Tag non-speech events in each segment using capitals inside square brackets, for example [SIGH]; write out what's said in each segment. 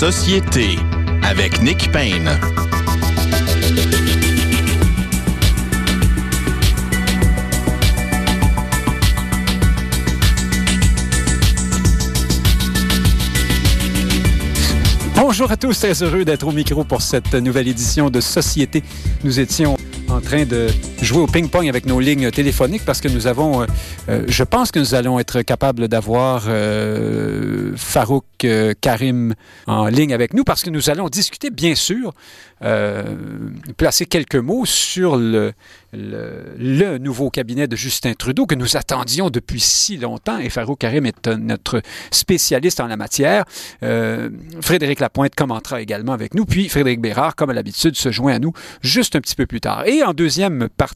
Société avec Nick Payne. Bonjour à tous, très heureux d'être au micro pour cette nouvelle édition de Société. Nous étions en train de jouer au ping-pong avec nos lignes téléphoniques parce que nous avons, euh, euh, je pense que nous allons être capables d'avoir euh, Farouk Karim en ligne avec nous parce que nous allons discuter, bien sûr, placer quelques mots sur le, le, nouveau cabinet de Justin Trudeau que nous attendions depuis si longtemps. Et Farouk Karim est notre spécialiste en la matière. Frédéric Lapointe commentera également avec nous. Puis Frédéric Bérard, comme à l'habitude, se joint à nous juste un petit peu plus tard. Et en deuxième partie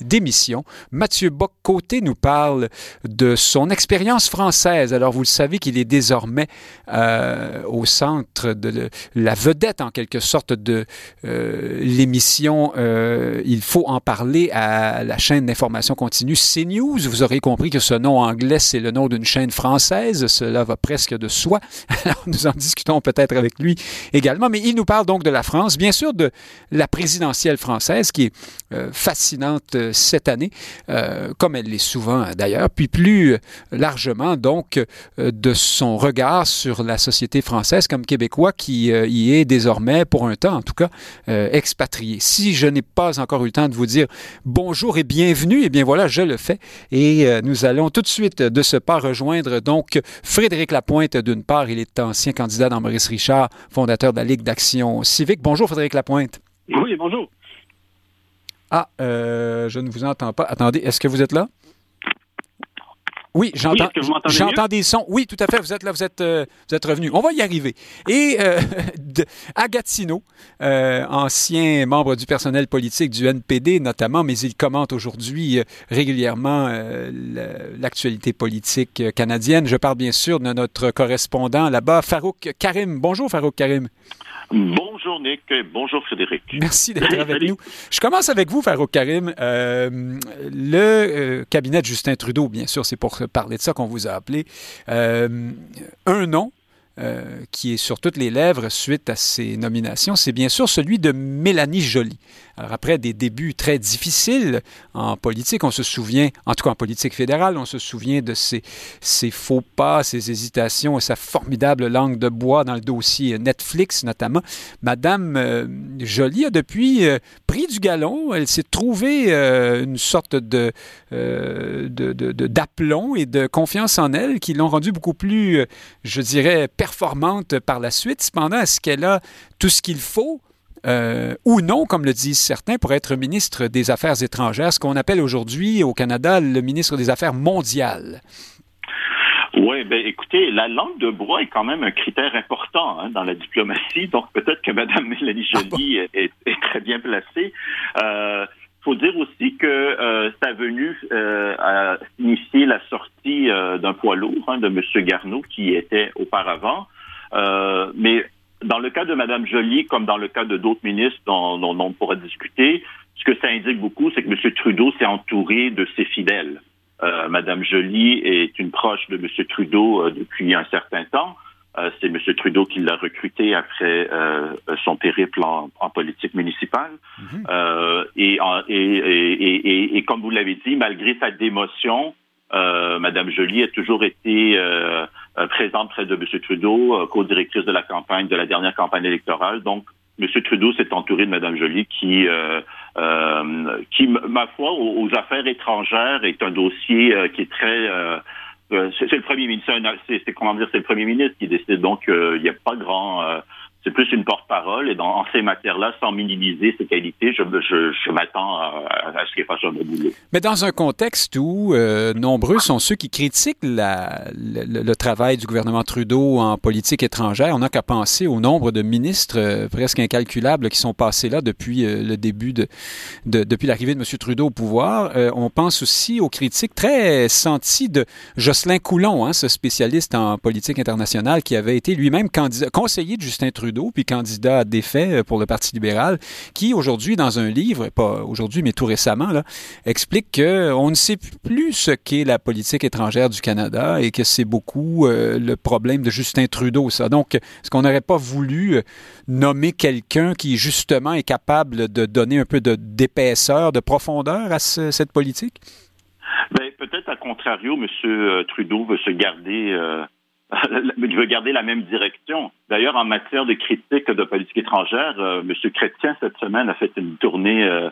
d'émission, Mathieu Bock-Côté nous parle de son expérience française. Alors, vous le savez qu'il est désormais euh, au centre de la vedette, en quelque sorte, de euh, l'émission euh, Il faut en parler à la chaîne d'information continue CNews. Vous aurez compris que ce nom anglais, c'est le nom d'une chaîne française. Cela va presque de soi. [LAUGHS] Alors, nous en discutons peut-être avec lui également. Mais il nous parle donc de la France, bien sûr de la présidentielle française, qui est fascinante euh, cette année, euh, comme elle l'est souvent d'ailleurs, puis plus largement donc euh, de son regard sur la société française comme québécois qui euh, y est désormais, pour un temps en tout cas, expatrié. Si je n'ai pas encore eu le temps de vous dire bonjour et bienvenue, eh bien voilà, je le fais. Et nous allons tout de suite de ce pas rejoindre donc Frédéric Lapointe d'une part, il est ancien candidat dans Maurice Richard, fondateur de la Ligue d'action civique. Bonjour Frédéric Lapointe. Oui, bonjour. Ah, euh, je ne vous entends pas. Attendez, est-ce que vous êtes là? Oui, j'entends, oui, j'entends des sons. Oui, tout à fait. Vous êtes là, vous êtes, euh, vous êtes revenu. On va y arriver. Et euh, [LAUGHS] de, Gatineau, euh, ancien membre du personnel politique du NPD notamment, mais il commente aujourd'hui régulièrement l'actualité politique canadienne. Je parle bien sûr de notre correspondant là-bas, Farouk Karim. Bonjour, Farouk Karim. Bonjour Nick, bonjour Frédéric. Merci d'être avec nous. Je commence avec vous, Farouk Karim. Le cabinet de Justin Trudeau, bien sûr, c'est pour parler de ça qu'on vous a appelé. Euh, un nom euh, qui est sur toutes les lèvres suite à ces nominations, c'est bien sûr celui de Mélanie Joly. Alors après des débuts très difficiles en politique, on se souvient, en tout cas en politique fédérale, on se souvient de ses, faux pas, ses hésitations et sa formidable langue de bois dans le dossier Netflix notamment. Madame euh, Joly a depuis euh, pris du galon, elle s'est trouvée euh, une sorte de, euh, d'aplomb et de confiance en elle qui l'ont rendue beaucoup plus, euh, je dirais, performante par la suite. Cependant, est-ce qu'elle a tout ce qu'il faut euh, ou non, comme le disent certains, pour être ministre des Affaires étrangères, ce qu'on appelle aujourd'hui au Canada le ministre des Affaires mondiales? Oui, ben écoutez, la langue de bois est quand même un critère important hein, dans la diplomatie, [LAUGHS] donc peut-être que Mme Mélanie Joly ah bon? est, est, très bien placée. Euh, faut dire aussi que euh, sa venue euh, a la sortie euh, d'un poids lourd hein, de M. Garneau qui était auparavant. Euh, mais dans le cas de Mme Joly, comme dans le cas de d'autres ministres dont, dont, on pourra discuter, ce que ça indique beaucoup, c'est que M. Trudeau s'est entouré de ses fidèles. Euh, Mme Joly est une proche de M. Trudeau euh, depuis un certain temps. Euh, c'est M. Trudeau qui l'a recruté après euh, son périple en, en politique municipale. Mm -hmm. et, et, et, et, comme vous l'avez dit, malgré sa démotion, Mme Joly a toujours été présente près de M. Trudeau, co-directrice de la campagne, de la dernière campagne électorale. Donc, M. Trudeau s'est entouré de Mme Joly qui, euh, euh, qui, ma foi, aux, aux, affaires étrangères est un dossier euh, qui est très... c'est le premier ministre, c'est comment dire, c'est le premier ministre qui décide. Donc, il n'y a pas grand c'est plus une porte-parole et dans en ces matières-là, sans minimiser ses qualités, je, m'attends à, ce qu'elle fasse un bon boulot. Mais dans un contexte où euh, nombreux sont ceux qui critiquent le, travail du gouvernement Trudeau en politique étrangère, on n'a qu'à penser au nombre de ministres euh, presque incalculables qui sont passés là depuis euh, le début de, de depuis l'arrivée de M. Trudeau au pouvoir. On pense aussi aux critiques très senties de Jocelyn Coulon, hein, ce spécialiste en politique internationale qui avait été lui-même conseiller de Justin Trudeau Puis candidat défait pour le Parti libéral, qui aujourd'hui, dans un livre, pas aujourd'hui, mais tout récemment, explique qu'on ne sait plus ce qu'est la politique étrangère du Canada et que c'est beaucoup euh, le problème de Justin Trudeau, ça. Donc, est-ce qu'on n'aurait pas voulu euh, nommer quelqu'un qui, justement, est capable de donner un peu d'épaisseur, de, profondeur à cette politique? Ben, peut-être à contrario, M. Trudeau veut se garder euh, [LAUGHS] il veut garder la même direction. D'ailleurs, en matière de critique de politique étrangère, euh, M. Chrétien, cette semaine, a fait une tournée euh,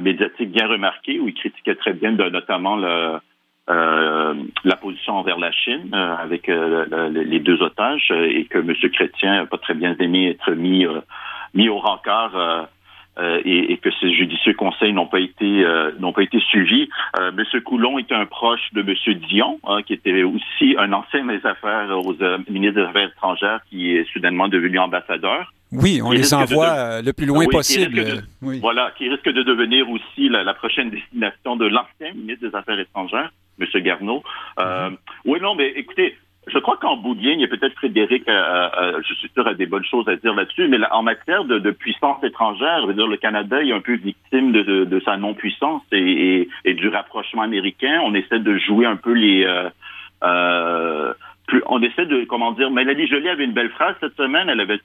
médiatique bien remarquée où il critiquait très bien notamment le, la position envers la Chine avec les deux otages et que M. Chrétien n'a pas très bien aimé être mis, mis au rencard euh, et, que ces judicieux conseils n'ont pas été euh, n'ont pas été suivis. Euh, Monsieur Coulon est un proche de Monsieur Dion, hein, qui était aussi un ancien des affaires aux ministres des Affaires étrangères, qui est soudainement devenu ambassadeur. Oui, on les envoie le plus loin possible. Voilà, qui risque de devenir aussi la, prochaine destination de l'ancien ministre des Affaires étrangères, Monsieur Garneau. Mm-hmm. Oui, non, mais écoutez, je crois qu'en bout de ligne, peut-être Frédéric, euh, euh, euh, je suis sûr, a des bonnes choses à dire là-dessus, mais en matière de, puissance étrangère, je veux dire, le Canada est un peu victime de, sa non-puissance et, du rapprochement américain. On essaie de jouer un peu les... plus, on essaie de, comment dire, Mélanie Jolie avait une belle phrase cette semaine, elle avait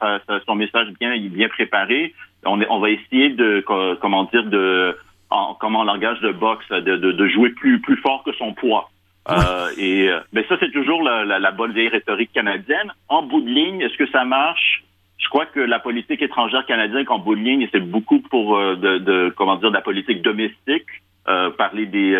son message bien, bien préparé. On, on va essayer de, comment dire, de, en, comme en langage de boxe, de, de jouer plus, plus fort que son poids. Euh, et euh, ben ça, c'est toujours la, la, la, bonne vieille rhétorique canadienne. En bout de ligne, est-ce que ça marche? Je crois que la politique étrangère canadienne, en bout de ligne, c'est beaucoup pour euh, de, de, comment dire de la politique domestique, euh, parler des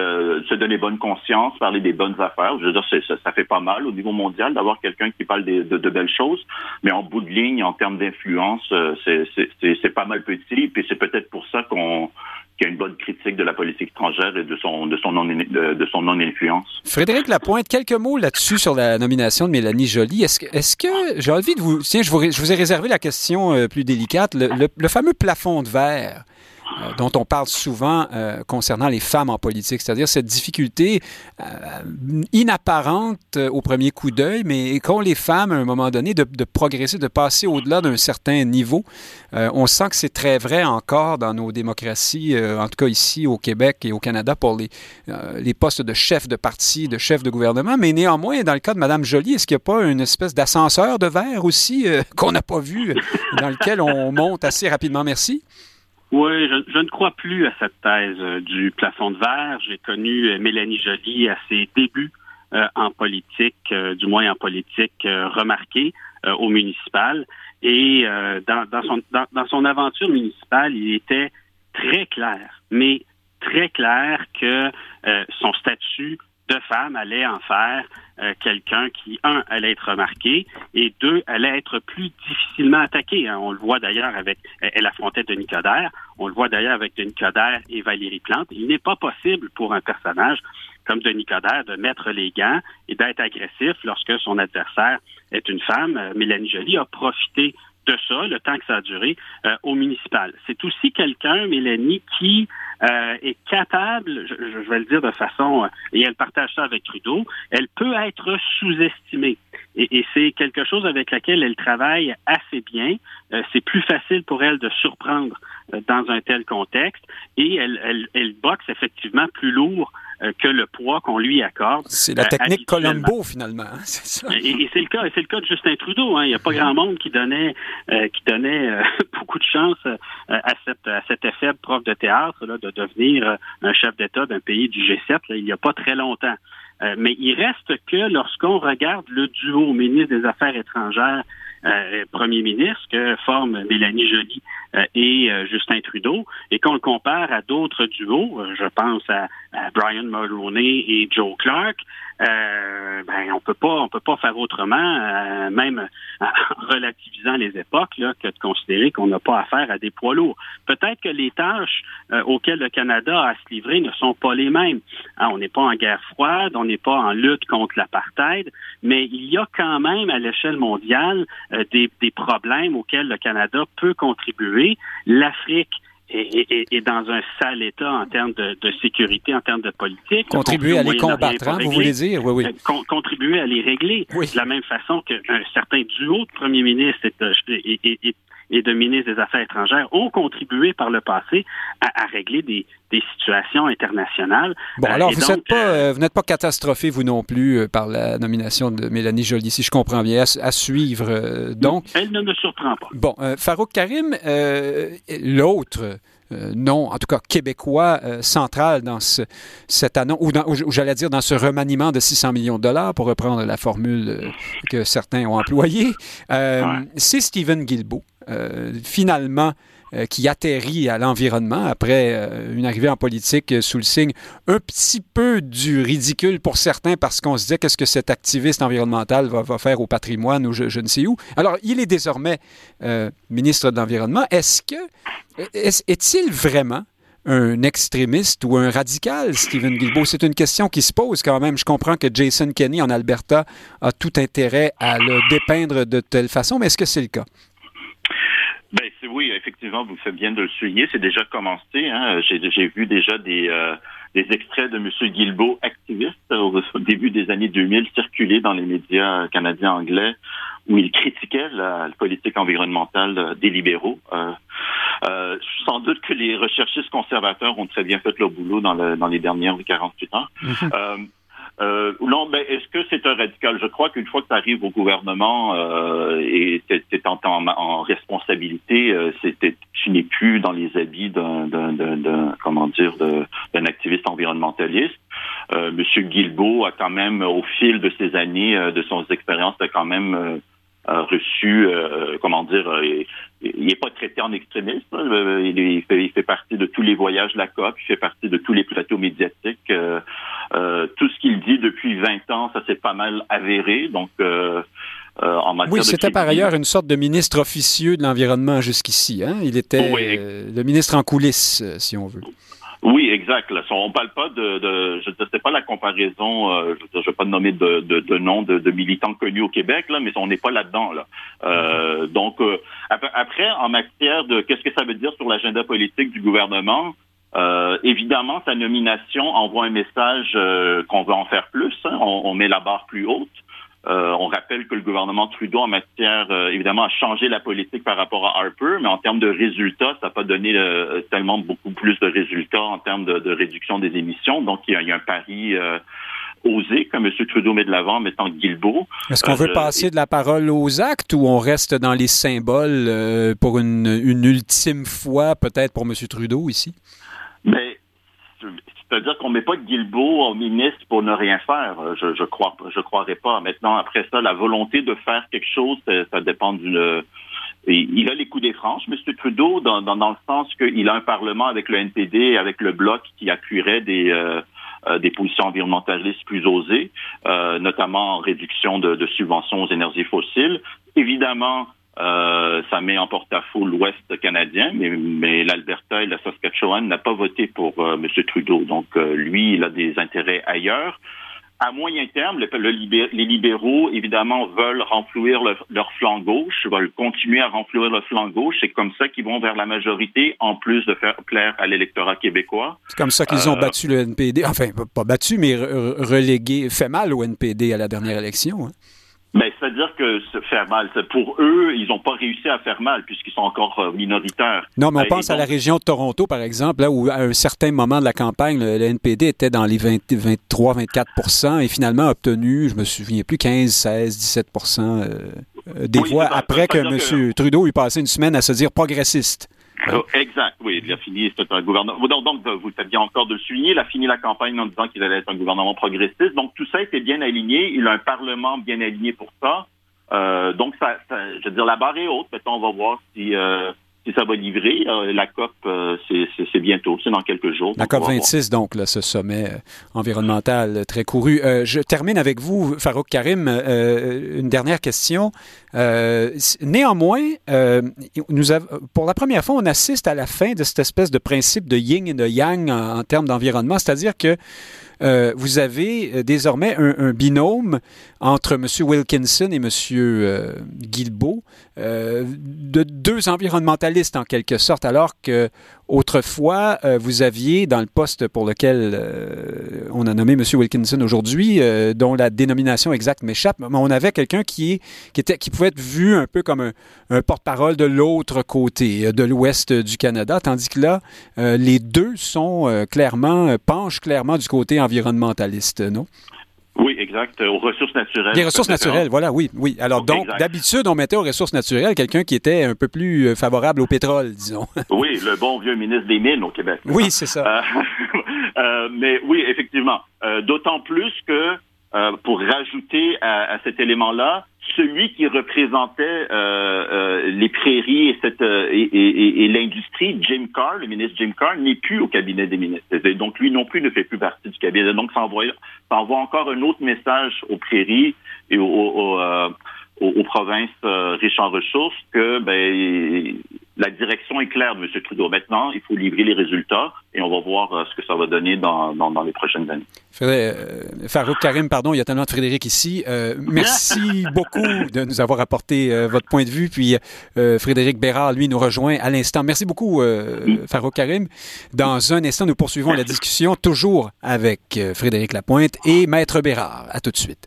se donner bonne conscience, parler des bonnes affaires. Je veux dire, ça, ça fait pas mal au niveau mondial d'avoir quelqu'un qui parle de, de, belles choses, mais en bout de ligne, en termes d'influence, c'est pas mal petit. Puis c'est peut-être pour ça qu'on qui a une bonne critique de la politique étrangère et de son, de son, non, non-influence. Frédéric Lapointe, quelques mots là-dessus sur la nomination de Mélanie Joly. Est-ce que, est-ce que j'ai envie de vous... Tiens, je vous, je vous ai réservé la question euh, plus délicate. le, fameux plafond de verre. Euh, dont on parle souvent euh, concernant les femmes en politique, c'est-à-dire cette difficulté euh, inapparente au premier coup d'œil, mais qu'ont les femmes à un moment donné de, progresser, de passer au-delà d'un certain niveau. on sent que c'est très vrai encore dans nos démocraties, en tout cas ici au Québec et au Canada pour les, les postes de chef de parti, de chef de gouvernement, mais néanmoins, dans le cas de Mme Joly, est-ce qu'il n'y a pas une espèce d'ascenseur de verre aussi [LAUGHS] qu'on n'a pas vu, dans lequel on monte assez rapidement? Merci. Oui, je, ne crois plus à cette thèse euh, du plafond de verre. J'ai connu euh, Mélanie Joly à ses débuts euh, en politique, du moins en politique remarquée au municipal. Et dans, dans, son, dans, dans son aventure municipale, il était très clair, mais très clair que son statut de femme allait en faire euh, quelqu'un qui, un, allait être remarqué et deux, allait être plus difficilement attaqué. Hein. On le voit d'ailleurs avec, elle affrontait Denis Coderre, on le voit d'ailleurs avec Denis Coderre et Valérie Plante. Il n'est pas possible pour un personnage comme Denis Coderre de mettre les gants et d'être agressif lorsque son adversaire est une femme. Euh, Mélanie Joly a profité de ça, le temps que ça a duré, euh, au municipal. C'est aussi quelqu'un, Mélanie, qui euh, est capable, je, je, vais le dire de façon, euh, et elle partage ça avec Trudeau, elle peut être sous-estimée. Et, et c'est quelque chose avec laquelle elle travaille assez bien. Euh, c'est plus facile pour elle de surprendre dans un tel contexte et elle, elle, elle boxe effectivement plus lourd euh, que le poids qu'on lui accorde. C'est la euh, technique Colombo finalement, hein, c'est ça. Et, c'est le cas, c'est le cas de Justin Trudeau. Hein. Il n'y a pas grand monde qui donnait euh, qui donnait [LAUGHS] beaucoup de chance à cette à cet effet prof de théâtre là, de devenir un chef d'État d'un pays du G7 il n'y a pas très longtemps. mais il reste que lorsqu'on regarde le duo ministre des Affaires étrangères euh, premier ministre que forment Mélanie Joly euh, et euh, Justin Trudeau, et qu'on le compare à d'autres duos, je pense à, Brian Mulroney et Joe Clark, ben on peut pas on peut pas faire autrement, même en [LAUGHS] relativisant les époques, là, que de considérer qu'on n'a pas affaire à des poids lourds. Peut-être que les tâches auxquelles le Canada a à se livrer ne sont pas les mêmes. Hein, on n'est pas en guerre froide, on n'est pas en lutte contre l'apartheid, mais il y a quand même à l'échelle mondiale euh, des, des, problèmes auxquels le Canada peut contribuer. L'Afrique est, dans un sale état en termes de, sécurité, en termes de politique. Contribuer à les combattre, hein, vous voulez dire? Oui, oui. Euh, contribuer à les régler. De la même façon qu'un certain duo de premiers ministres et, et de ministres des Affaires étrangères ont contribué par le passé à, régler des, situations internationales. Bon, euh, alors vous n'êtes pas, euh, vous n'êtes pas catastrophé vous non plus par la nomination de Mélanie Joly, si je comprends bien, à, suivre. donc, elle ne me surprend pas. Bon, Farouk Karim, l'autre euh, non, en tout cas québécois euh, central dans ce, cette annonce, ou, ou j'allais dire dans ce remaniement de 600 millions de dollars, pour reprendre la formule euh, que certains ont employée, c'est Stephen Guilbeault. Finalement, qui atterrit à l'environnement après une arrivée en politique sous le signe un petit peu du ridicule pour certains parce qu'on se disait qu'est-ce que cet activiste environnemental va, faire au patrimoine ou je, ne sais où? Alors, il est désormais ministre de l'Environnement. Est-ce que est-il vraiment un extrémiste ou un radical, Stephen Guilbeault? C'est une question qui se pose quand même. Je comprends que Jason Kenney en Alberta a tout intérêt à le dépeindre de telle façon, mais est-ce que c'est le cas? Ben, oui, effectivement, vous faites bien de le souligner. C'est déjà commencé. Hein. J'ai vu déjà des, euh, des extraits de M. Guilbeault, activiste, au, début des années 2000, circuler dans les médias canadiens anglais où il critiquait la, politique environnementale des libéraux. Euh, euh, sans doute que les recherchistes conservateurs ont très bien fait leur boulot dans, le, dans les dernières 48 ans. Euh, euh, non, mais est-ce que c'est un radical? Je crois qu'une fois que tu arrives au gouvernement euh, et tu es en, en, responsabilité, euh, tu n'es plus dans les habits d'un, comment dire, d'un activiste environnementaliste. Euh, Monsieur Guilbeault a quand même, au fil de ses années, euh, de son expérience, a quand même reçu, comment dire, il n'est pas traité en extrémiste. Il, fait, partie de tous les voyages de la COP, il fait partie de tous les plateaux médiatiques. Euh, tout ce qu'il dit depuis 20 ans, ça s'est pas mal avéré. Donc, euh, euh, en matière oui, c'était par ailleurs une sorte de ministre officieux de l'environnement jusqu'ici. Hein? Il était le ministre en coulisses, si on veut. Oui, exact. Là, on parle pas de, je ne sais pas la comparaison, je ne vais pas nommer de, de, de nom de, militants connus au Québec, là, mais on n'est pas là-dedans. Là. donc, après, en matière de qu'est-ce que ça veut dire sur l'agenda politique du gouvernement, euh, évidemment, sa nomination envoie un message euh, qu'on veut en faire plus. Hein. On, met la barre plus haute. Euh, on rappelle que le gouvernement Trudeau, en matière, évidemment, a changé la politique par rapport à Harper, mais en termes de résultats, ça n'a pas donné tellement beaucoup plus de résultats en termes de, réduction des émissions. Donc, il y a, un pari osé que M. Trudeau met de l'avant en mettant Guilbeault. Est-ce qu'on veut passer de la parole aux actes ou on reste dans les symboles pour une, une ultime fois, peut-être pour M. Trudeau ici? Mais c'est-à-dire qu'on met pas de Guilbeault au ministre pour ne rien faire. Je, je crois, je croirais pas. Maintenant, après ça, la volonté de faire quelque chose, ça, dépend d'une. Il a les coups des franches, M. Trudeau, dans, dans, le sens qu'il a un Parlement avec le NPD, avec le Bloc, qui appuierait des, euh, euh, des positions environnementalistes plus osées, euh, notamment en réduction de, de subventions aux énergies fossiles. Évidemment, euh, ça met en porte-à-faux l'Ouest canadien, mais, mais l'Alberta et la Saskatchewan n'a pas voté pour euh, M. Trudeau. Donc, euh, lui, il a des intérêts ailleurs. À moyen terme, les libéraux, évidemment, veulent renflouir leur flanc gauche, veulent continuer à renflouir leur flanc gauche. C'est comme ça qu'ils vont vers la majorité, en plus de faire plaire à l'électorat québécois. C'est comme ça qu'ils ont battu le NPD. Enfin, pas battu, mais relégué, fait mal au NPD à la dernière élection. Hein. Mais c'est-à-dire que faire mal, pour eux, ils n'ont pas réussi à faire mal puisqu'ils sont encore euh, minoritaires. Non, mais on pense à la région de Toronto, par exemple, là où à un certain moment de la campagne, le, NPD était dans les 23-24% et finalement a obtenu, je me souviens plus, 15, 16, 17% des voix après que M. Trudeau eut passé une semaine à se dire progressiste. Oh, exact, oui, il a fini, c'est un gouvernement. Donc, donc vous avez bien encore de le souligner, il a fini la campagne en disant qu'il allait être un gouvernement progressiste. Donc, tout ça était bien aligné. Il a un Parlement bien aligné pour ça. Euh, donc, ça, je veux dire, la barre est haute. Maintenant, on va voir si, euh, si ça va livrer. Euh, la COP, euh, c'est bientôt, c'est dans quelques jours. La COP 26, donc, là, ce sommet euh, environnemental très couru. je termine avec vous, Farouk Karim, une dernière question. néanmoins, nous pour la première fois, on assiste à la fin de cette espèce de principe de yin et de yang en termes d'environnement, c'est-à-dire que euh, vous avez euh, désormais un, binôme entre M. Wilkinson et M. Euh, Guilbeault, de deux environnementalistes en quelque sorte, alors que autrefois, vous aviez, dans le poste pour lequel on a nommé M. Wilkinson aujourd'hui, dont la dénomination exacte m'échappe, on avait quelqu'un qui, qui, était, qui pouvait être vu un peu comme un, porte-parole de l'autre côté, de l'ouest du Canada, tandis que là, les deux sont clairement, penchent clairement du côté environnementaliste, non? Oui, exact. Aux ressources naturelles. Les ressources naturelles, voilà, oui, oui. Alors donc, d'habitude, on mettait aux ressources naturelles quelqu'un qui était un peu plus euh, favorable au pétrole, disons. [LAUGHS] oui, le bon vieux ministre des Mines au Québec. Oui, c'est ça. Euh, [LAUGHS] euh, mais oui, effectivement. D'autant plus que euh, pour rajouter à, à cet élément-là, celui qui représentait euh, euh, les prairies et, cette, et, et, et l'industrie, Jim Carr, le ministre Jim Carr, n'est plus au cabinet des ministres. donc lui non plus ne fait plus partie du cabinet. Donc ça envoie, ça envoie encore un autre message aux prairies et aux, aux, aux provinces riches en ressources que ben, la direction est claire de M. Trudeau. Maintenant, il faut livrer les résultats et on va voir euh, ce que ça va donner dans, dans, les prochaines années. Euh, Farouk Karim, pardon, il y a tellement de Frédéric ici. Euh, merci [LAUGHS] beaucoup de nous avoir apporté votre point de vue. Puis Frédéric Bérard, lui, nous rejoint à l'instant. Merci beaucoup, Farouk Karim. Dans un instant, nous poursuivons la discussion, toujours avec Frédéric Lapointe et Maître Bérard. À tout de suite.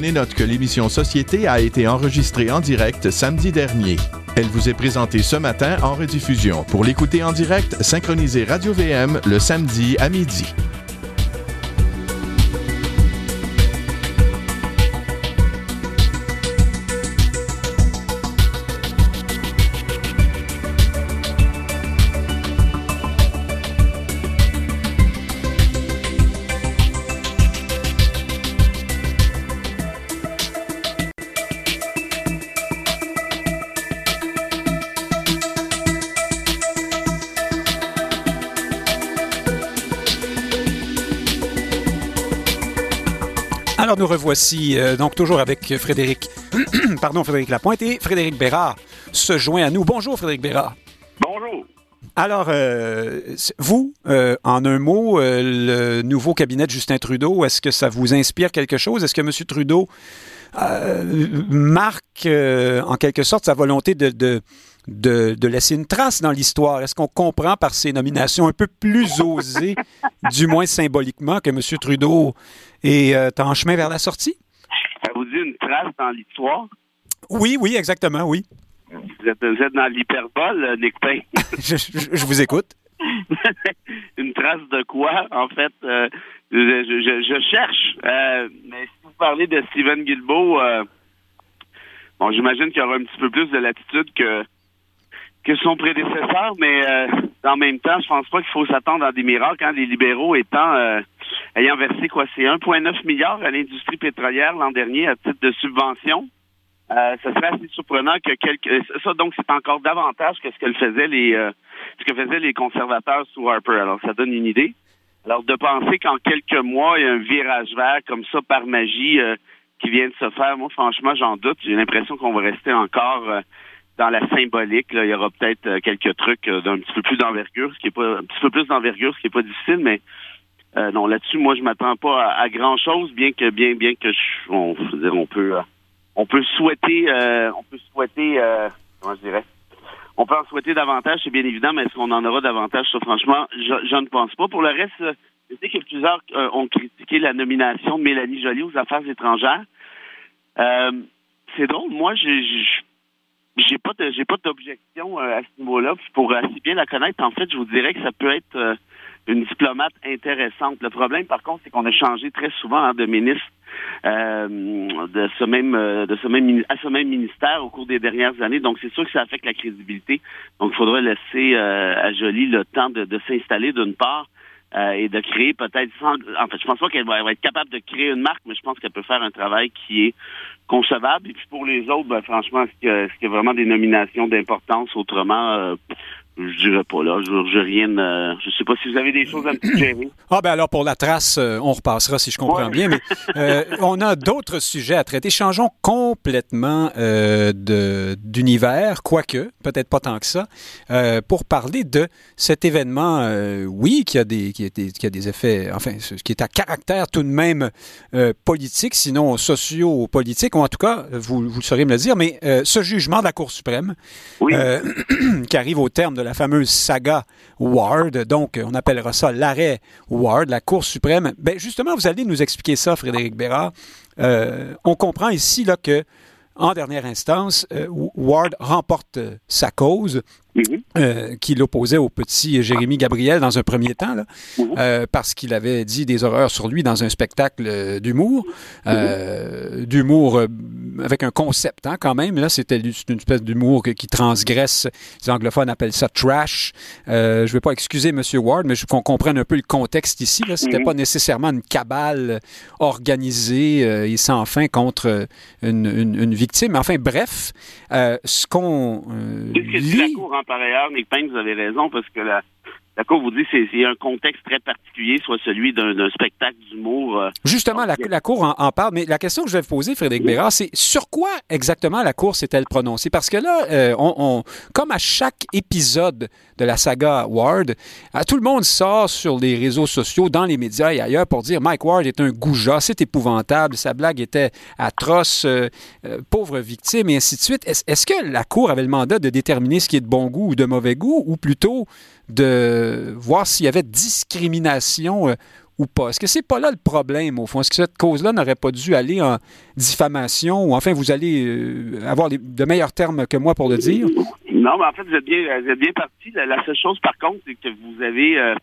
Prenez note que l'émission Société a été enregistrée en direct samedi dernier. Elle vous est présentée ce matin en rediffusion. Pour l'écouter en direct, synchronisez Radio VM le samedi à midi. Revoici euh, donc toujours avec Frédéric, [CLEARS THROAT] pardon, Frédéric Lapointe et Frédéric Bérard se joint à nous. Bonjour Frédéric Bérard. Bonjour. Alors, euh, vous, euh, en un mot, le nouveau cabinet de Justin Trudeau, est-ce que ça vous inspire quelque chose? Est-ce que M. Trudeau marque en quelque sorte sa volonté de, de, de, laisser une trace dans l'histoire? Est-ce qu'on comprend par ces nominations un peu plus osées, [LAUGHS] du moins symboliquement, que M. Trudeau et euh, en chemin vers la sortie? Ça vous dit une trace dans l'histoire? Oui, oui, exactement, oui. Vous êtes, dans l'hyperbole, euh, Nick Payne. [LAUGHS] [LAUGHS] je, vous écoute. une trace de quoi? En fait, euh, je, cherche. mais si vous parlez de Steven Guilbeault, bon, j'imagine qu'il y aura un petit peu plus de latitude que que son prédécesseur, mais euh, en même temps, je pense pas qu'il faut s'attendre à des miracles. Hein, les libéraux étant euh, ayant versé quoi, c'est 1,9 milliard à l'industrie pétrolière l'an dernier à titre de subvention. Euh, serait assez surprenant que quelques ça donc c'est encore davantage que ce que faisaient les euh, ce que faisaient les conservateurs sous Harper. Alors ça donne une idée. Alors de penser qu'en quelques mois il y a un virage vert comme ça par magie qui vient de se faire, moi franchement j'en doute. J'ai l'impression qu'on va rester encore dans la symbolique, il y aura peut-être euh, quelques trucs euh, d'un petit peu plus d'envergure, ce qui est pas un petit peu plus d'envergure, ce qui est pas difficile, mais euh, non là-dessus, moi je m'attends pas à, grand chose, bien que bien bien que je, on, dire, on peut on peut souhaiter on peut souhaiter comment je dirais? On peut en souhaiter davantage, c'est bien évident, mais est-ce qu'on en aura davantage? Ça, franchement, je, ne pense pas. Pour le reste, je sais que plusieurs ont critiqué la nomination de Mélanie Joly aux Affaires étrangères. c'est drôle, moi, je, j'ai pas de, j'ai pas d'objection euh, à ce niveau-là. Pour assez bien la connaître, en fait, je vous dirais que ça peut être euh, une diplomate intéressante. Le problème, par contre, c'est qu'on a changé très souvent hein, de ministre euh, de ce même de ce même à ce même ministère au cours des dernières années. Donc, c'est sûr que ça affecte la crédibilité. Donc, il faudrait laisser à Jolie le temps de, s'installer d'une part. et de créer peut-être en fait je pense pas qu'elle va, être capable de créer une marque mais je pense qu'elle peut faire un travail qui est concevable. Et puis pour les autres, ben, franchement, est-ce qu'il y, a vraiment des nominations d'importance? Autrement, euh, je dirais pas là. Je, je rien. Euh, je sais pas si vous avez des choses à me suggérer. Ah ben alors pour la trace, euh, on repassera si je comprends bien. Mais [LAUGHS] euh, on a d'autres sujets à traiter. Changeons complètement de d'univers, quoique peut-être pas tant que ça, pour parler de cet événement. oui, qui a des qui a des, qui a des effets, enfin, qui est à caractère tout de même politique, sinon socio-politique, ou en tout cas, vous vous sauriez me le dire. Mais ce jugement de la Cour suprême, [CLEARS THROAT] qui arrive au terme de la fameuse saga Ward. Donc, on appellera ça l'arrêt Ward, la Cour suprême. Ben, justement, vous allez nous expliquer ça, Frédéric Bérard. Euh, on comprend ici là, que, en dernière instance, euh, Ward remporte sa cause Mhm. Euh, qui l'opposait au petit Jérémy Gabriel dans un premier temps, là, mhm. euh, parce qu'il avait dit des horreurs sur lui dans un spectacle d'humour, euh, d'humour avec un concept hein, quand même. Là, c'était une espèce d'humour qui transgresse. Les anglophones appellent ça trash. je ne vais pas excuser M. Ward, mais je qu'on comprenne un peu le contexte ici. C'était mhm. pas nécessairement une cabale organisée et sans fin contre une, une, victime. Enfin, bref, ce qu'on lit par ailleurs, Nick Payne, vous avez raison, parce que la, la Cour vous dit que c'est un contexte très particulier, soit celui d'un spectacle d'humour. Euh, Justement, la, la, Cour en, parle, mais la question que je vais vous poser, Frédéric Bérard, c'est sur quoi exactement la Cour s'est-elle prononcée? Parce que là, euh, on, comme à chaque épisode de la saga Ward, euh, tout le monde sort sur les réseaux sociaux, dans les médias et ailleurs pour dire Mike Ward est un goujat, c'est épouvantable, sa blague était atroce, pauvre victime, et ainsi de suite. Est-ce que la Cour avait le mandat de déterminer ce qui est de bon goût ou de mauvais goût, ou plutôt de voir s'il y avait discrimination euh, ou pas. Est-ce que c'est pas là le problème, au fond? Est-ce que cette cause-là n'aurait pas dû aller en diffamation ou enfin vous allez euh, avoir de meilleurs termes que moi pour le dire? Non, mais en fait, vous êtes bien, vous bien parti. La, seule chose, par contre, c'est que vous avez, euh,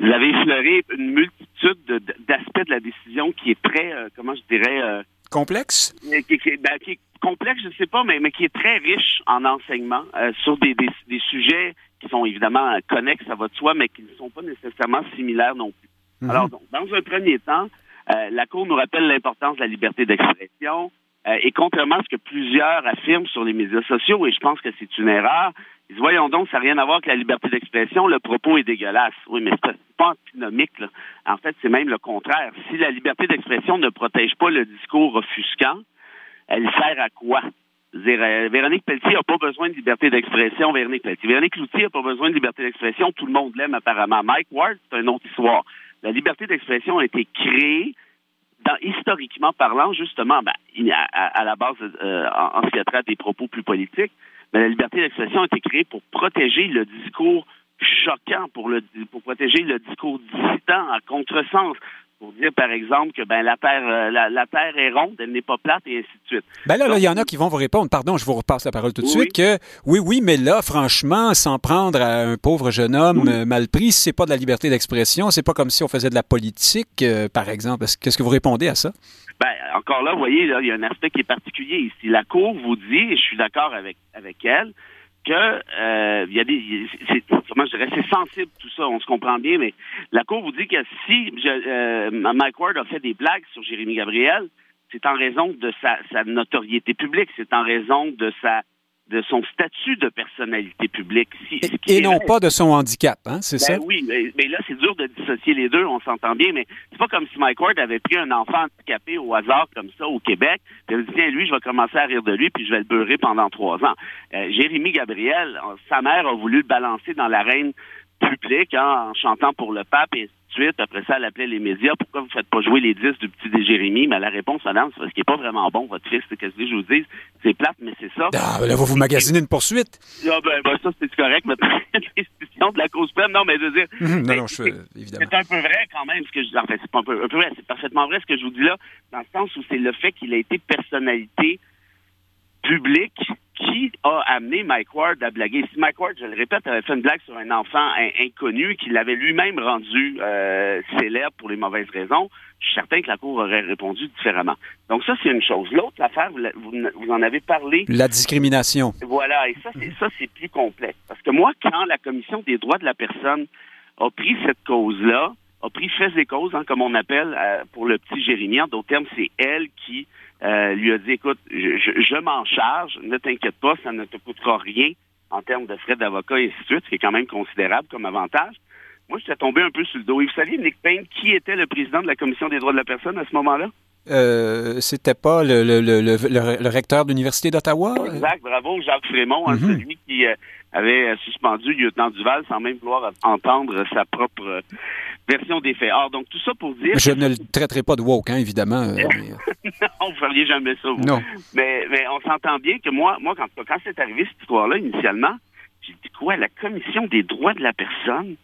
vous avez effleuré une multitude d'aspects de, la décision qui est très, comment je dirais... complexe? Ben, qui, est complexe, je ne sais pas, mais, mais qui est très riche en enseignement sur des, des sujets qui sont évidemment connexes, à votre soi, mais qui ne sont pas nécessairement similaires non plus. Mhm. Alors, donc, dans un premier temps, euh, la Cour nous rappelle l'importance de la liberté d'expression. Euh, et contrairement à ce que plusieurs affirment sur les médias sociaux, et je pense que c'est une erreur, ils disent, voyons donc, ça n'a rien à voir avec la liberté d'expression, le propos est dégueulasse. Oui, mais c'est pas antinomique. Là. En fait, c'est même le contraire. Si la liberté d'expression ne protège pas le discours offusquant, elle sert à quoi? Euh, Véronique Pelletier n'a pas besoin de liberté d'expression. Véronique Pelletier. Véronique Loutier n'a pas besoin de liberté d'expression. Tout le monde l'aime apparemment. Mike Ward, c'est une autre histoire. La liberté d'expression a été créée, dans, historiquement parlant, justement, ben, à, la base, euh, en, ce qui a trait à des propos plus politiques, mais la liberté d'expression a été créée pour protéger le discours choquant, pour, le, pour protéger le discours dissident, à contresens, pour dire, par exemple, que ben, la, Terre, euh, la, Terre est ronde, elle n'est pas plate, et ainsi de suite. Ben là, il y en a qui vont vous répondre, pardon, je vous repasse la parole tout de suite, que oui, oui, mais là, franchement, s'en prendre à un pauvre jeune homme euh, mal pris, c'est pas de la liberté d'expression, c'est pas comme si on faisait de la politique, euh, par exemple. Qu'est-ce que vous répondez à ça? Ben, encore là, vous voyez, il y a un aspect qui est particulier ici. La Cour vous dit, et je suis d'accord avec, avec elle, que euh, y a des c'est comment je dirais c'est sensible tout ça on se comprend bien mais la cour vous dit que si je, euh, Mike Ward a fait des blagues sur Jérémy Gabriel c'est en raison de sa, sa notoriété publique c'est en raison de sa de son statut de personnalité publique. et, non pas de son handicap, hein, c'est ben ça? Oui, mais, là, c'est dur de dissocier les deux, on s'entend bien, mais c'est pas comme si Mike Ward avait pris un enfant handicapé au hasard comme ça au Québec, puis il dit, tiens, lui, je vais commencer à rire de lui, puis je vais le beurrer pendant trois ans. Euh, Jérémy Gabriel, sa mère a voulu le balancer dans l'arène publique hein, en chantant pour le pape et après ça, elle appelait les médias. Pourquoi vous ne faites pas jouer les disques du petit Jérémy? Mais la réponse, madame, c'est parce qu'il n'est pas vraiment bon, votre fils. Qu'est-ce que je vous dis? C'est plate, mais c'est ça. Ah, ben là, vous vous magasinez une poursuite. Ah, ben, ben ça, c'est correct. L'institution [LAUGHS] de la cause pleine. Non, mais je veux dire. Mhm, non, non, je évidemment. C'est un peu vrai quand même, ce que je dis. En fait, c'est pas un peu, un peu vrai. C'est parfaitement vrai ce que je vous dis là, dans le sens où c'est le fait qu'il a été personnalité publique qui a amené Mike Ward à blaguer. Si Mike Ward, je le répète, avait fait une blague sur un enfant inconnu qui l'avait lui-même rendu euh, célèbre pour les mauvaises raisons, je suis certain que la Cour aurait répondu différemment. Donc ça, c'est une chose. L'autre affaire, vous, vous, en avez parlé. La discrimination. Voilà, et ça, c'est plus complexe. Parce que moi, quand la Commission des droits de la personne a pris cette cause-là, a pris fait des causes, hein, comme on appelle euh, pour le petit Jérémie. En d'autres termes, c'est elle qui euh, lui a dit, écoute, je, je, m'en charge, ne t'inquiète pas, ça ne te coûtera rien en termes de frais d'avocat et ainsi de suite, ce qui est quand même considérable comme avantage. Moi, j'étais tombé un peu sur le dos. Et vous saviez, Nick Payne, qui était le président de la Commission des droits de la personne à ce moment-là? Euh, c'était pas le, le, le, le recteur de l'Université d'Ottawa? Exact, bravo, Jacques Frémont, hein, mhm. celui qui euh, avait suspendu le lieutenant Duval sans même vouloir entendre sa propre version des faits. Alors, donc, tout ça pour dire... Je ne le traiterai pas de woke, hein, évidemment. Euh, [LAUGHS] non, vous ne feriez jamais ça, vous. Non. Mais, mais on s'entend bien que moi, moi quand, quand c'est arrivé, cette histoire-là, initialement, j'ai dit quoi? La Commission des droits de la personne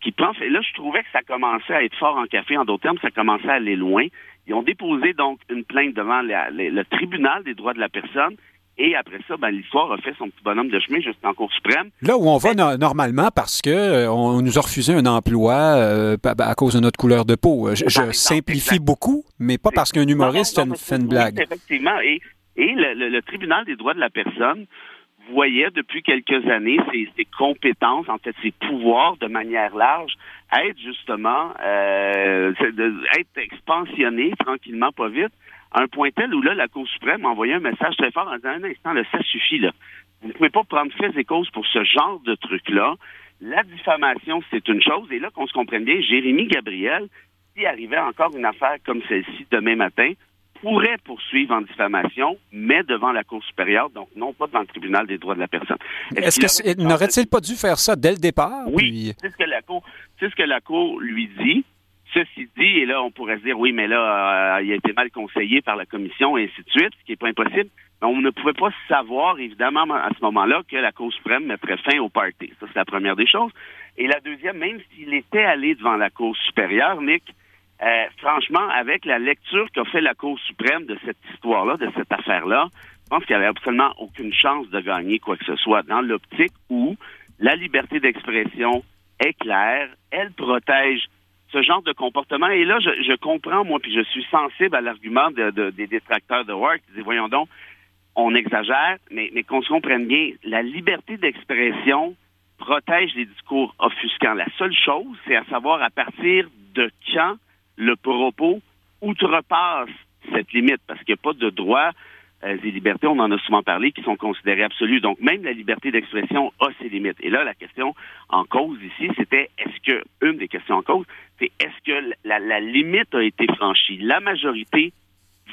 qui pense... Et là, je trouvais que ça commençait à être fort en café. En d'autres termes, ça commençait à aller loin. Ils ont déposé donc une plainte devant le tribunal des droits de la personne et après ça, ben, l'histoire a fait son petit bonhomme de chemin jusqu'en Cour suprême. Là où on va normalement parce que euh, on nous a refusé un emploi euh, à cause de notre couleur de peau. Je, simplifie beaucoup, mais pas parce qu'un humoriste fait une blague. effectivement. Et, et le, tribunal des droits de la personne voyait depuis quelques années ses, ses, compétences, en fait ses pouvoirs de manière large, être justement euh, être expansionnés tranquillement, pas vite, à un point tel où là, la Cour suprême a envoyé un message très fort en disant un instant, là, ça suffit là. Vous ne pouvez pas prendre fait et causes pour ce genre de truc-là. La diffamation, c'est une chose, et là qu'on se comprenne bien, Jérémy Gabriel, s'il arrivait encore une affaire comme celle-ci demain matin, pourrait poursuivre en diffamation, mais devant la Cour supérieure, donc non pas devant le tribunal des droits de la personne. Est-ce que n'aurait-il pas dû faire ça dès le départ? Oui, c'est ce que la Cour, c'est ce que la Cour lui dit. Ceci dit, et là, on pourrait se dire, oui, mais là, euh, il a été mal conseillé par la commission, et ainsi de suite, ce qui n'est pas impossible. Mais on ne pouvait pas savoir, évidemment, à ce moment-là, que la Cour suprême mettrait fin au party. Ça, c'est la première des choses. Et la deuxième, même s'il était allé devant la Cour supérieure, Nick, euh, franchement, avec la lecture qu'a fait la Cour suprême de cette histoire-là, de cette affaire-là, je pense qu'il n'y avait absolument aucune chance de gagner quoi que ce soit dans l'optique où la liberté d'expression est claire, elle protège ce genre de comportement. Et là, je, comprends, moi, puis je suis sensible à l'argument des détracteurs de Ward qui disent, voyons donc, on exagère, mais, mais qu'on se comprenne bien, la liberté d'expression protège les discours offusquants. La seule chose, c'est à savoir à partir de quand le propos outrepasse cette limite, parce qu'il n'y a pas de droit euh, et libertés, on en a souvent parlé, qui sont considérées absolues. Donc, même la liberté d'expression a ses limites. Et là, la question en cause ici, c'était est-ce que, une des questions en cause, c'est est-ce que la, la limite a été franchie? La majorité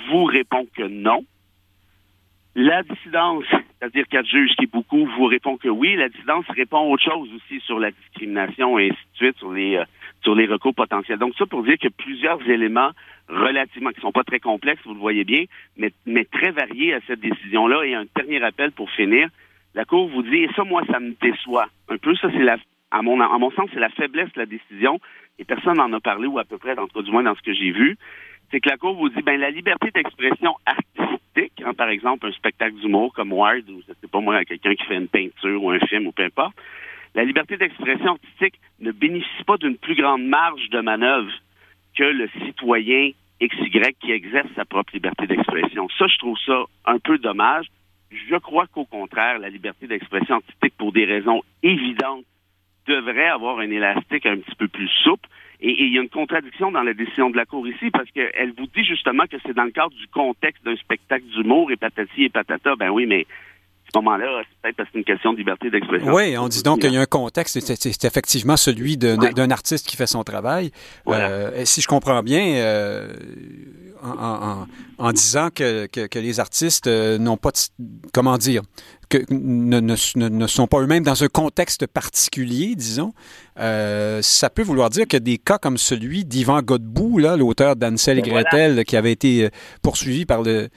vous répond que non. La dissidence, c'est-à-dire quatre juges qui beaucoup, vous répond que oui. La dissidence répond autre chose aussi sur la discrimination et ainsi de suite, sur les, euh, sur les recours potentiels. Donc ça pour dire que plusieurs éléments relativement, qui sont pas très complexes, vous le voyez bien, mais, mais très variés à cette décision-là. Et un dernier appel pour finir. La Cour vous dit, et ça, moi, ça me déçoit. Un peu, ça, c'est la, à mon, à mon sens, c'est la faiblesse de la décision, et personne n'en a parlé, ou à peu près, dans, du moins dans ce que j'ai vu, c'est que la Cour vous dit, ben, la liberté d'expression artistique, hein, par exemple, un spectacle d'humour comme Ward, ou je sais pas moi, quelqu'un qui fait une peinture ou un film ou peu importe, la liberté d'expression artistique ne bénéficie pas d'une plus grande marge de manœuvre que le citoyen XY qui exerce sa propre liberté d'expression. Ça, je trouve ça un peu dommage. Je crois qu'au contraire, la liberté d'expression artistique, pour des raisons évidentes, devrait avoir un élastique un petit peu plus souple. Et, il y a une contradiction dans la décision de la Cour ici parce qu'elle vous dit justement que c'est dans le cadre du contexte d'un spectacle d'humour et patati et patata. Ben oui, mais ce moment-là, c'est peut-être une question de liberté d'expression. Oui, on dit donc qu'il y a un contexte, c'est effectivement celui d'un artiste qui fait son travail. Euh, si je comprends bien, euh, en, disant que, que, les artistes euh, n'ont pas, comment dire, que ne, ne, ne, sont pas eux-mêmes dans un contexte particulier, disons, ça peut vouloir dire que des cas comme celui d'Yvan Godbout, l'auteur d'Ansel et Gretel, qui avait été poursuivi par le,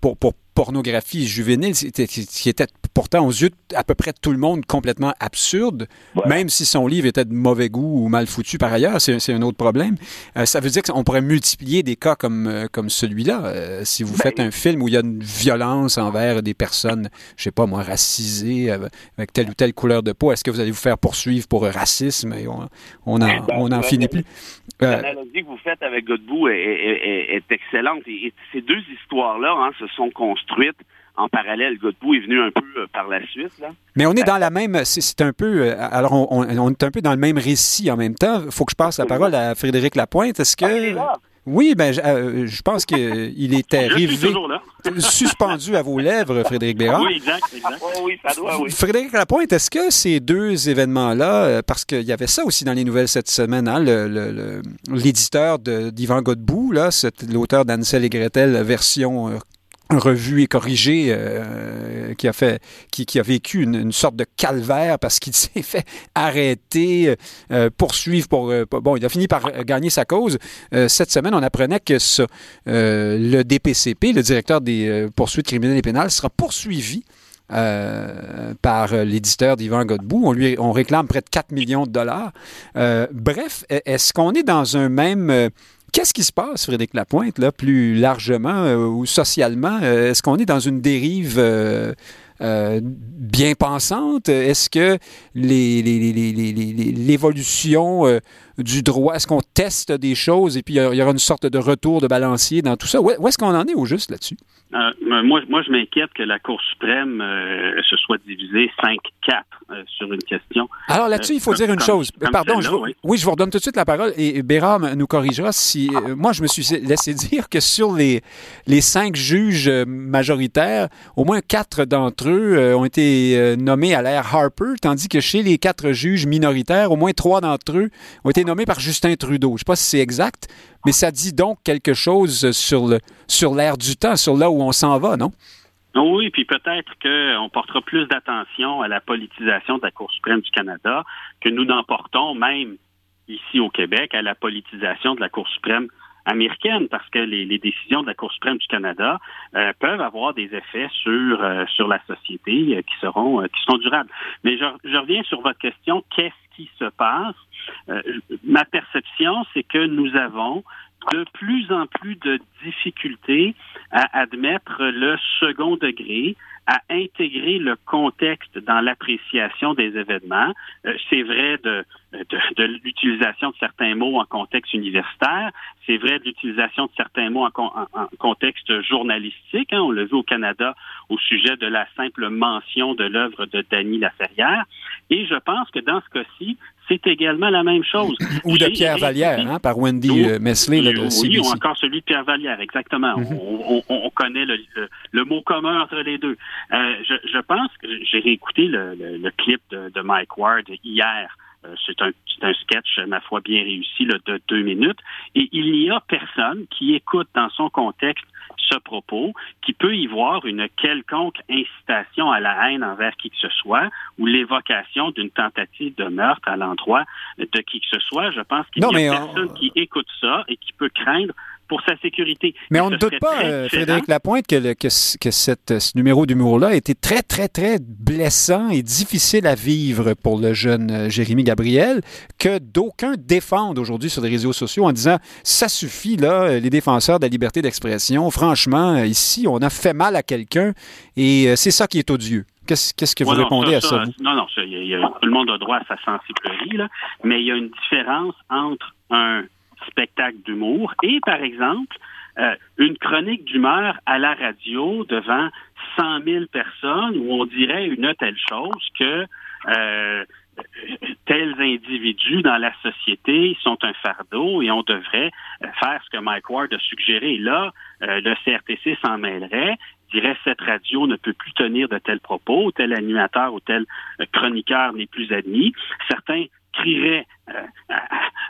pour, pour pornographie juvénile, qui était pourtant aux yeux à peu près tout le monde complètement absurde, même si son livre était de mauvais goût ou mal foutu par ailleurs, c'est un autre problème. Euh, ça veut dire qu'on pourrait multiplier des cas comme, euh, comme celui-là. Euh, si vous ben, faites un film où il y a une violence envers des personnes, je sais pas moi, racisées, avec telle ou telle couleur de peau, est-ce que vous allez vous faire poursuivre pour racisme? Et on, on en, on en finit plus? L'analogie que vous faites avec Godbout est, excellente. Et, ces deux histoires-là hein, se sont construites en parallèle. Godbout est venu un peu euh, par la suite. Là. Mais on est dans la même. C'est un peu. Euh, alors, on, est un peu dans le même récit en même temps. Il faut que je passe la parole à Frédéric Lapointe. Est-ce que. Ah, Oui, ben, je, euh, pense qu'il [LAUGHS] était arrivé [LAUGHS] suspendu à vos lèvres, Frédéric Bérard. Oui, exact, exact. Oh, oui, ça doit, oui. Frédéric Lapointe, est-ce que ces deux événements-là, euh, parce qu'il y avait ça aussi dans les nouvelles cette semaine, hein, l'éditeur d'Yvan Godbout, l'auteur d'Ansel et Gretel version euh, revue et corrigée euh, qui a fait qui, qui a vécu une, sorte de calvaire parce qu'il [LAUGHS] s'est fait arrêter euh, poursuivre pour euh, bon il a fini par gagner sa cause cette semaine on apprenait que ce, le DPCP le directeur des poursuites criminelles et pénales sera poursuivi par l'éditeur d'Yvan Godbout. On lui on réclame près de 4 millions de dollars. bref, est-ce qu'on est dans un même Qu'est-ce qui se passe, Frédéric Lapointe, là, plus largement euh, ou socialement? Euh, est-ce qu'on est dans une dérive euh, bien pensante? Est-ce que l'évolution du droit, est-ce qu'on teste des choses et puis il y aura une sorte de retour de balancier dans tout ça? Où est-ce qu'on en est au juste là-dessus? Euh, moi, moi, je m'inquiète que la Cour suprême euh, se soit divisée 5-4 euh, sur une question. Alors là-dessus, il faut dire une chose. Pardon, je oui. je vous redonne tout de suite la parole et Béram nous corrigera si. moi, je me suis laissé [LAUGHS] dire que sur les, les cinq juges majoritaires, au moins quatre d'entre eux ont été nommés à l'ère Harper, tandis que chez les quatre juges minoritaires, au moins trois d'entre eux ont été nommés par Justin Trudeau. Je ne sais pas si c'est exact, mais ça dit donc quelque chose sur le sur l'air du temps, sur là où on s'en va, non? Oui, puis peut-être qu'on portera plus d'attention à la politisation de la Cour suprême du Canada que nous n'en portons même ici au Québec à la politisation de la Cour suprême américaine parce que les, décisions de la Cour suprême du Canada euh, peuvent avoir des effets sur euh, sur la société euh, qui seront qui seront durables. Mais je, reviens sur votre question qu'est-ce qui se passe? Ma perception, c'est que nous avons de plus en plus de difficultés à admettre le second degré, à intégrer le contexte dans l'appréciation des événements. Euh, c'est vrai de, l'utilisation de certains mots en contexte universitaire, c'est vrai de l'utilisation de certains mots en, contexte journalistique. Hein. on l'a vu au Canada au sujet de la simple mention de l'œuvre de Dany Laferrière. Et je pense que dans ce cas-ci, c'est également la même chose. Ou de Pierre Vallière, hein, par Wendy euh, Mesley. Là, de oui, ou encore celui de Pierre Vallière, exactement. Mhm. on, connaît le, mot commun entre les deux. Euh, je, pense que j'ai réécouté le, clip de, Mike Ward hier. Euh, c'est un, un, sketch, ma foi, bien réussi là, de deux minutes. Et il n'y a personne qui écoute dans son contexte ce propos, qui peut y voir une quelconque incitation à la haine envers qui que ce soit ou l'évocation d'une tentative de meurtre à l'endroit de qui que ce soit. Je pense qu'il n'y a personne qui écoute ça et qui peut craindre pour sa sécurité. Mais on ne doute pas, euh, Frédéric Lapointe, que, que, cette, ce numéro d'humour-là a été très, très, très blessant et difficile à vivre pour le jeune euh, Jérémy Gabriel, que d'aucuns défendent aujourd'hui sur les réseaux sociaux en disant ça suffit, là, euh, les défenseurs de la liberté d'expression. Franchement, ici, on a fait mal à quelqu'un et c'est ça qui est odieux. Qu'est-ce que vous répondez à ça, Non, non, tout le monde a droit à sa sensibilité, là, mais il y a une différence entre un spectacle d'humour et, par exemple, euh, une chronique d'humeur à la radio devant 100 000 personnes où on dirait une telle chose que euh, tels individus dans la société sont un fardeau et on devrait faire ce que Mike Ward a suggéré. Là, euh, le CRTC s'en mêlerait, dirait cette radio ne peut plus tenir de tels propos, tel animateur ou tel chroniqueur n'est plus admis. Certains euh,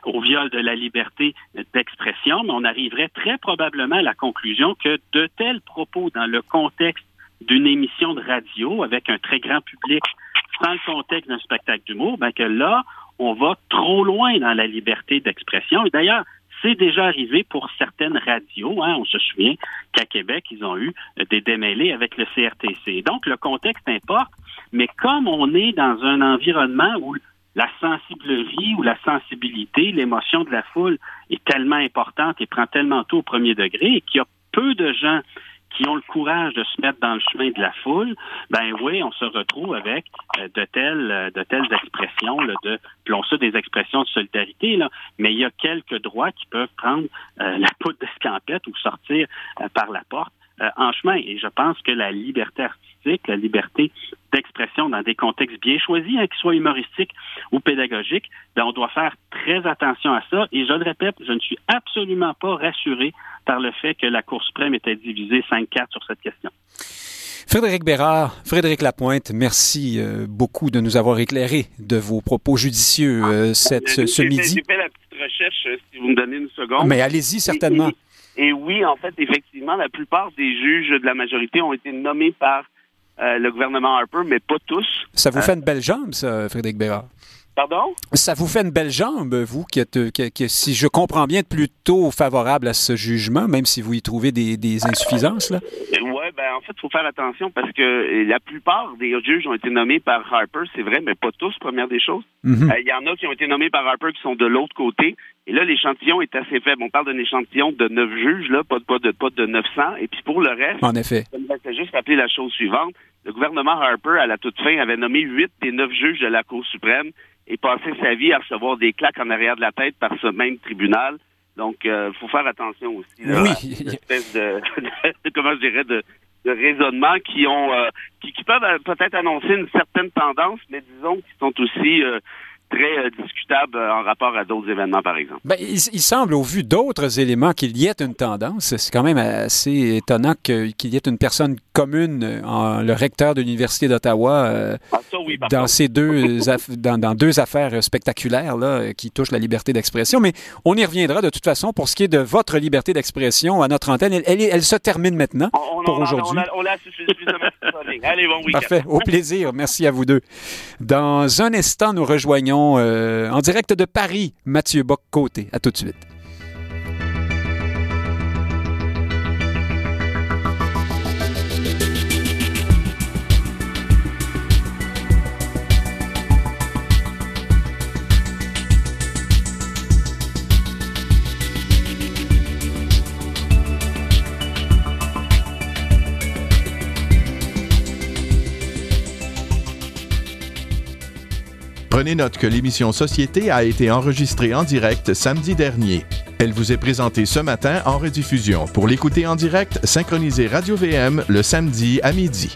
au viol de la liberté d'expression, mais on arriverait très probablement à la conclusion que de tels propos dans le contexte d'une émission de radio avec un très grand public sans le contexte d'un spectacle d'humour, ben que là, on va trop loin dans la liberté d'expression. Et d'ailleurs, c'est déjà arrivé pour certaines radios. Hein. On se souvient qu'à Québec, ils ont eu des démêlés avec le CRTC. Donc, le contexte importe, mais comme on est dans un environnement où la sensiblerie ou la sensibilité, l'émotion de la foule est tellement importante et prend tellement tout au premier degré et qu'il y a peu de gens qui ont le courage de se mettre dans le chemin de la foule, ben oui, on se retrouve avec euh, de telles euh, de telles expressions, là, de plons ça des expressions de solidarité, là, mais il y a quelques droits qui peuvent prendre euh, la poudre d'escampette ou sortir par la porte en chemin. Et je pense que la liberté artistique, la liberté d'expression dans des contextes bien choisis, hein, qu'ils soient humoristiques ou pédagogiques, ben, on doit faire très attention à ça. Et je le répète, je ne suis absolument pas rassuré par le fait que la Cour suprême était divisée 5-4 sur cette question. Frédéric Bérard, Frédéric Lapointe, merci euh, beaucoup de nous avoir éclairé de vos propos judicieux euh, cette, ce, ce midi. J'ai fait la petite recherche, euh, si vous me donnez une seconde. Mais allez-y, certainement. Et, et, et, oui, en fait, effectivement, la plupart des juges de la majorité ont été nommés par euh, le gouvernement Harper, mais pas tous. Ça vous fait une belle jambe, ça, Frédéric Bérard? Pardon? Ça vous fait une belle jambe, vous, qui êtes, qui, qui, si je comprends bien, plutôt favorable à ce jugement, même si vous y trouvez des, des insuffisances, là? Oui, ben en fait, il faut faire attention parce que la plupart des juges ont été nommés par Harper, c'est vrai, mais pas tous, première des choses. Il Mhm. euh, y en a qui ont été nommés par Harper qui sont de l'autre côté. Et là, l'échantillon est assez faible. On parle d'un échantillon de neuf juges, là, pas de, pas de, pas de 900. Et puis pour le reste, En effet. je vais juste rappeler la chose suivante. Le gouvernement Harper, à la toute fin, avait nommé huit des neuf juges de la Cour suprême et passé sa vie à recevoir des claques en arrière de la tête par ce même tribunal. Donc, il euh, faut faire attention aussi. Là, Oui. à cette espèce de, [LAUGHS] de- comment je dirais, de, de raisonnement qui ont, euh, qui, qui peuvent euh, peut-être annoncer une certaine tendance, mais disons qui sont aussi euh, très euh, discutables euh, en rapport à d'autres événements, par exemple. Ben, il, il semble, au vu d'autres éléments, qu'il y ait une tendance. C'est quand même assez étonnant qu'il y ait une personne commune, euh, en, le recteur de l'Université d'Ottawa, euh, Ah, oui, dans ces deux, [LAUGHS] dans, dans deux affaires spectaculaires là, qui touchent la liberté d'expression. Mais on y reviendra de toute façon pour ce qui est de votre liberté d'expression à notre antenne. Elle, elle, est- elle se termine maintenant. On, on, pour aujourd'hui. On, l'a- suffisamment. [LAUGHS] Allez, bon week-end. Parfait. Au plaisir. Merci à vous deux. Dans un instant, nous rejoignons euh, en direct de Paris Mathieu Bock-Côté. À tout de suite. Prenez note que l'émission Société a été enregistrée en direct samedi dernier. Elle vous est présentée ce matin en rediffusion. Pour l'écouter en direct, synchronisez Radio VM le samedi à midi.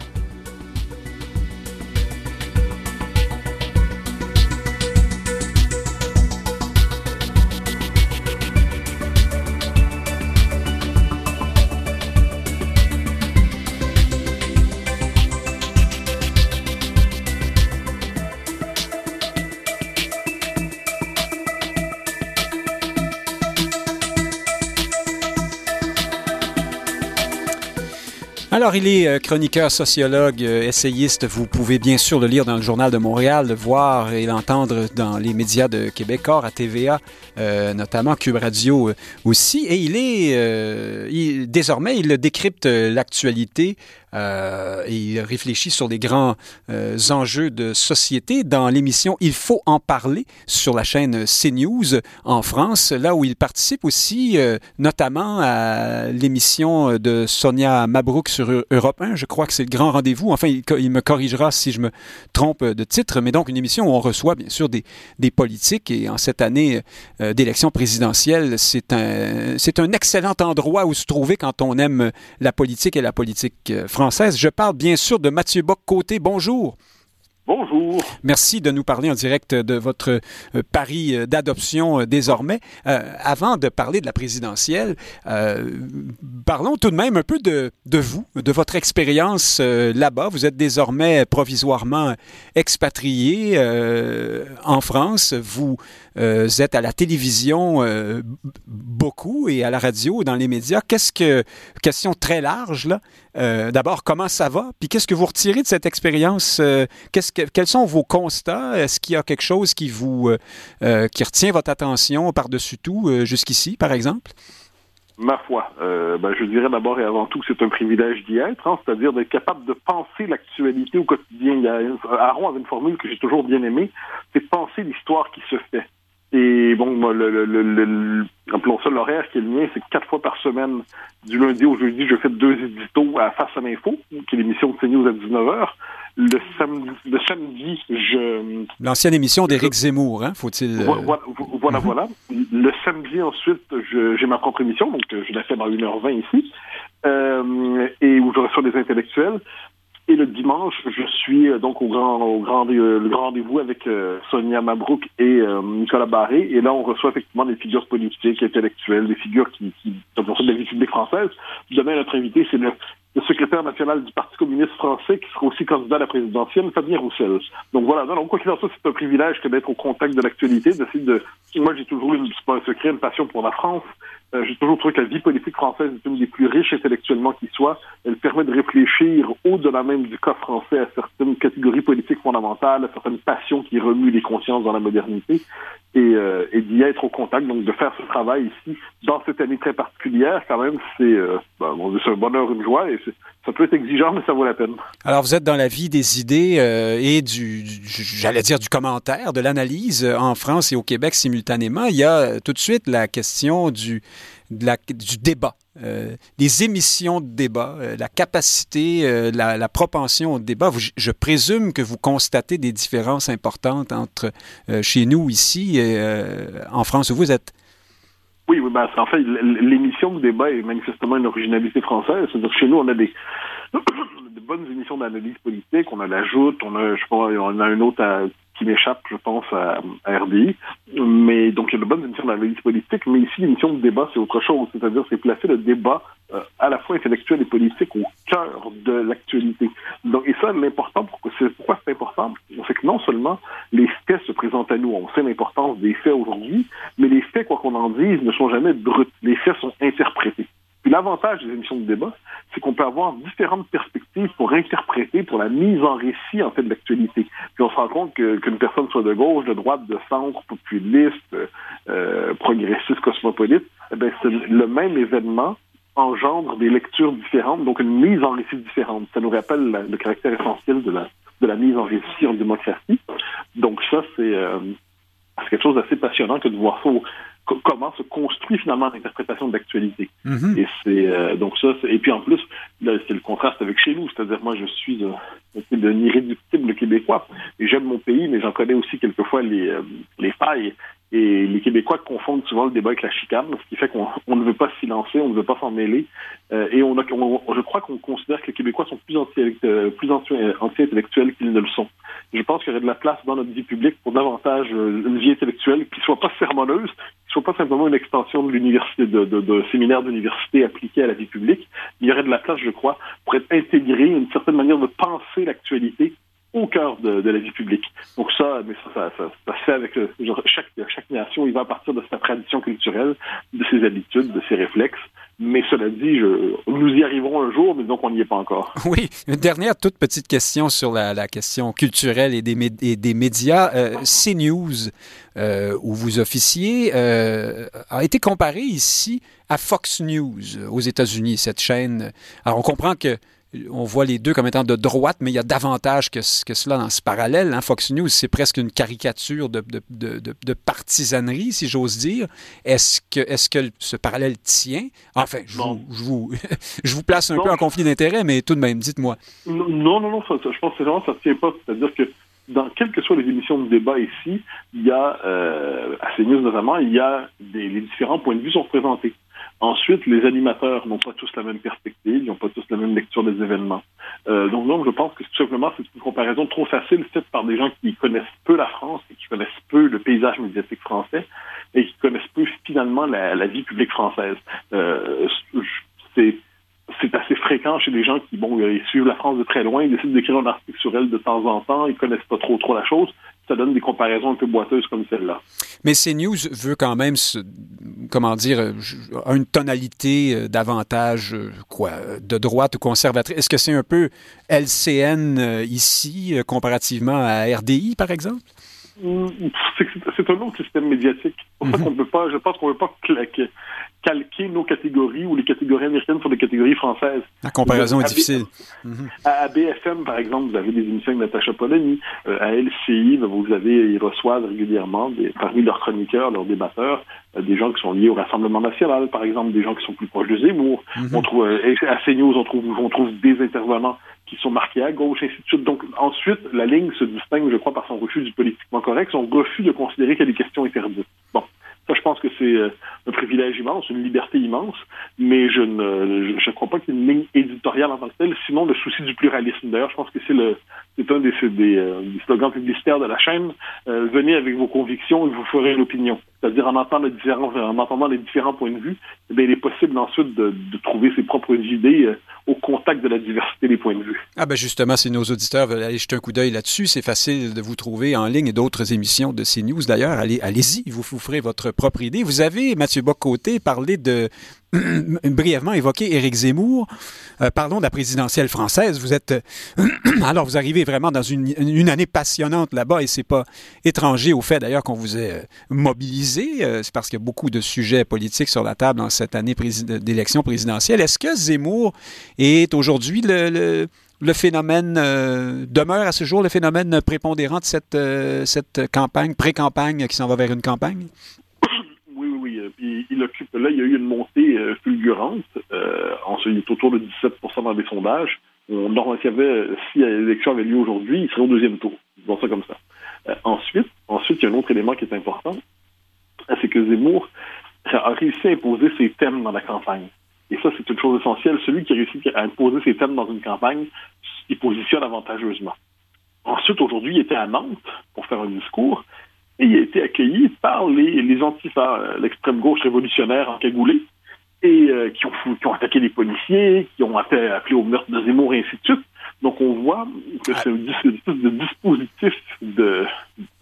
Alors, il est euh, chroniqueur, sociologue, euh, essayiste. Vous pouvez bien sûr le lire dans le Journal de Montréal, le voir et l'entendre dans les médias de Québec, Or, à TVA, euh, notamment Cube Radio aussi. Et il est, il- désormais, il décrypte l'actualité euh, il réfléchit sur les grands euh, enjeux de société dans l'émission Il faut en parler sur la chaîne CNews en France, là où il participe aussi euh, notamment à l'émission de Sonia Mabrouk sur Eu- Europe 1. Je crois que c'est le grand rendez-vous. Enfin, il, me corrigera si je me trompe de titre, mais donc une émission où on reçoit bien sûr des, des politiques et en cette année d'élection présidentielle, c'est un, un excellent endroit où se trouver quand on aime la politique et la politique euh, française. Je parle bien sûr de Mathieu Bock-Côté. Bonjour. Bonjour. Merci de nous parler en direct de votre euh, pari euh, d'adoption euh, désormais. Euh, avant de parler de la présidentielle, euh, parlons tout de même un peu de, de vous, de votre expérience euh, là-bas. Vous êtes désormais provisoirement expatrié en France. Vous êtes à la télévision beaucoup et à la radio, dans les médias. Qu'est-ce que, question très large là. Euh, D'abord, comment ça va? Puis qu'est-ce que vous retirez de cette expérience? Euh, quels sont vos constats? Est-ce qu'il y a quelque chose qui vous euh, qui retient votre attention par-dessus tout jusqu'ici, par exemple? Ma foi, ben, je dirais d'abord et avant tout que c'est un privilège d'y être, hein, c'est-à-dire d'être capable de penser l'actualité au quotidien. A, Aaron avait une formule que j'ai toujours bien aimée, c'est penser l'histoire qui se fait. Et bon, moi, le, le, le, le- appelons ça l'horaire qui est le mien, c'est quatre fois par semaine, du lundi au jeudi, je fais deux éditos à Face à l'info, qui est l'émission de CNews à 19h. Le samedi, le samedi je, L'ancienne émission d'Éric Zemmour, hein, faut-il... euh, Vo- Voilà, voilà, Mhm. voilà. Le samedi, ensuite, j'ai ma propre émission, donc euh, je la fais dans 1h20 ici. et où je reçois des intellectuels. Et le dimanche, je suis donc au grand, au grand, le grand rendez-vous avec Sonia Mabrouk et Nicolas Barré. Et là, on reçoit effectivement des figures politiques, intellectuelles, des figures qui, qui sont de la vie publique française. Demain, notre invité, c'est le le secrétaire national du Parti communiste français qui sera aussi candidat à la présidentielle, Fabien Roussel. Donc voilà, donc quoi qu'il en soit, c'est un privilège que d'être au contact de l'actualité, d'essayer de... Moi, j'ai toujours eu, c'est pas un secret, une passion pour la France. Euh, j'ai toujours trouvé que la vie politique française est une des plus riches intellectuellement qui soit. Elle permet de réfléchir au-delà même du cas français à certaines catégories politiques fondamentales, à certaines passions qui remuent les consciences dans la modernité et, euh, et d'y être au contact, donc de faire ce travail ici dans cette année très particulière, quand même, c'est euh, ben, c'est un bonheur, une joie et ça peut être exigeant, mais ça vaut la peine. Alors, vous êtes dans la vie des idées euh, et du, j'allais dire, du commentaire, de l'analyse en France et au Québec simultanément. Il y a tout de suite la question du, du débat. Euh, les émissions de débat, euh, la capacité, euh, la, propension au débat. je présume que vous constatez des différences importantes entre chez nous ici et en France où vous êtes. Oui, oui ben, en fait, l'émission de débat est manifestement une originalité française. C'est-à-dire chez nous, on a des, [COUGHS] de bonnes émissions d'analyse politique. On a la Joute, on a, je sais on a une autre à m'échappe, je pense, à, RDI. Mais donc, il y a de bonnes émissions d'analyse politique, mais ici, l'émission de débat, c'est autre chose. C'est-à-dire, c'est placer le débat euh, à la fois intellectuel et politique au cœur de l'actualité. Donc, et ça, l'important, pourquoi c'est important? C'est que non seulement les faits se présentent à nous, on sait l'importance des faits aujourd'hui, mais les faits, quoi qu'on en dise, ne sont jamais bruts. Les faits sont interprétés. Puis l'avantage des émissions de débat, c'est qu'on peut avoir différentes perspectives pour interpréter, pour la mise en récit en fait de l'actualité. Puis on se rend compte qu'une personne soit de gauche, de droite, de centre, populiste, euh, progressiste, cosmopolite, eh c'est le même événement engendre des lectures différentes, donc une mise en récit différente. Ça nous rappelle le caractère essentiel de la de la mise en récit en démocratie. Donc ça, c'est euh, quelque chose d'assez passionnant que de voir ça comment se construit finalement l'interprétation de l'actualité. Mhm. Et c'est euh, donc ça. Et puis en plus, c'est le contraste avec chez nous. C'est-à-dire moi, je suis un, un irréductible québécois et j'aime mon pays, mais j'en connais aussi quelquefois les, euh, les failles et les Québécois confondent souvent le débat avec la chicane, ce qui fait qu'on ne veut pas se silencer, on ne veut pas s'en mêler. Euh, et on, a, je crois qu'on considère que les Québécois sont plus euh, euh, anti-intellectuels anti qu'ils ne le sont. Je pense qu'il y aurait de la place dans notre vie publique pour davantage une vie intellectuelle qui soit pas sermoneuse, qui soit pas simplement une extension de l'université, de, de, de séminaire d'université appliqué à la vie publique. Il y aurait de la place, je crois, pour être intégré une certaine manière de penser l'actualité au cœur de, la vie publique. Donc ça, ça, ça, ça, se fait avec euh, chaque, chaque nation, il va partir de sa tradition culturelle, de ses habitudes, de ses réflexes. Mais cela dit, je, nous y arriverons un jour, mais donc on n'y est pas encore. [LAUGHS] Oui, une dernière toute petite question sur la, la question culturelle et des, des médias. Euh, CNews, euh, où vous officiez, euh, a été comparé ici à Fox News aux États-Unis, cette chaîne. Alors on comprend que on voit les deux comme étant de droite, mais il y a davantage que, que cela dans ce parallèle. Hein. Fox News, c'est presque une caricature de, de, partisanerie, si j'ose dire. Est-ce que, est que ce parallèle tient? Enfin, je, vous, [LAUGHS] je, vous, place un peu en conflit d'intérêts, mais tout de même, dites-moi. Non, non, non, je pense que vraiment, ça ne tient pas. C'est-à-dire que dans quelles que soient les émissions de débat ici, il y a, euh, à CNews notamment, il y a des, les différents points de vue sont représentés. Ensuite, les animateurs n'ont pas tous la même perspective, ils n'ont pas tous la même lecture des événements. Euh, donc, donc, je pense que tout simplement, c'est une comparaison trop facile faite par des gens qui connaissent peu la France et qui connaissent peu le paysage médiatique français et qui connaissent peu finalement la, vie publique française. Euh, c'est c'est assez fréquent chez des gens qui, bon, ils suivent la France de très loin, ils décident d'écrire un article sur elle de temps en temps, ils connaissent pas trop trop la chose. Ça donne des comparaisons un peu boiteuses comme celle-là. Mais CNews veut quand même, comment dire, euh, une tonalité euh, davantage, euh, quoi, de droite ou conservatrice. Est-ce que c'est un peu LCN ici, comparativement à RDI, par exemple? Mm, c'est un autre système médiatique. Pour ça mhm. qu'on peut pas, je pense qu'on ne peut pas claquer calquer nos catégories ou les catégories américaines sur des catégories françaises. La comparaison est difficile. À, BFM, par exemple, vous avez des émissions avec Natacha Polony. Euh, à LCI, ben, vous avez, ils reçoivent régulièrement, des, parmi leurs chroniqueurs, leurs débatteurs, euh, des gens qui sont liés au Rassemblement national, par exemple, des gens qui sont plus proches de Zemmour. Mhm. On trouve, euh, à CNews, on trouve, on trouve des intervenants qui sont marqués à gauche, ainsi de suite. Donc, ensuite, la ligne se distingue, je crois, par son refus du politiquement correct, son refus de considérer qu'il y a des questions interdites. Bon. Ça, je je pense que c'est un privilège immense, une liberté immense, mais je ne je, crois pas qu'il y ait une ligne éditoriale en tant que telle, sinon le souci du pluralisme. D'ailleurs, je pense que c'est le c'est un des, des, slogans publicitaires de la chaîne. venez avec vos convictions et vous ferez l'opinion. C'est-à-dire en entendant, les différents, points de vue, eh il est possible ensuite de, de trouver ses propres idées au contact de la diversité des points de vue. Ah ben justement, si nos auditeurs veulent aller jeter un coup d'œil là-dessus, c'est facile de vous trouver en ligne et d'autres émissions de CNews d'ailleurs. Allez, allez-y, vous vous ferez votre propre idée. Vous avez, Mathieu Bocoté, parlé de [CLEARS THROAT] brièvement évoqué Éric Zemmour. Euh, parlons de la présidentielle française. Vous êtes [CLEARS THROAT] alors vous arrivez vraiment dans une, année passionnante là-bas et c'est pas étranger au fait d'ailleurs qu'on vous ait euh, mobilisé. Euh, c'est parce qu'il y a beaucoup de sujets politiques sur la table dans cette année d'élection présidentielle. Est-ce que Zemmour est aujourd'hui le, phénomène demeure à ce jour le phénomène prépondérant de cette, campagne, pré-campagne qui s'en va vers une campagne? il occupe. Là, il y a eu fulgurante. Euh, il est autour de 17% dans les sondages. On, y avait, si l'élection avait lieu aujourd'hui, il serait au deuxième tour. Disons ça comme ça. Euh, ensuite, ensuite, il y a un autre élément qui est important, c'est que Zemmour a réussi à imposer ses thèmes dans la campagne. Et ça, c'est une chose essentielle. Celui qui a réussi à imposer ses thèmes dans une campagne, il positionne avantageusement. Ensuite, aujourd'hui, il était à Nantes pour faire un discours et il a été accueilli par les, les antifas, euh, l'extrême gauche révolutionnaire en cagoulé, et euh, qui, ont, qui ont attaqué les policiers, qui ont appelé, au meurtre de Zemmour et ainsi de suite. Donc on voit que c'est un de dispositif de,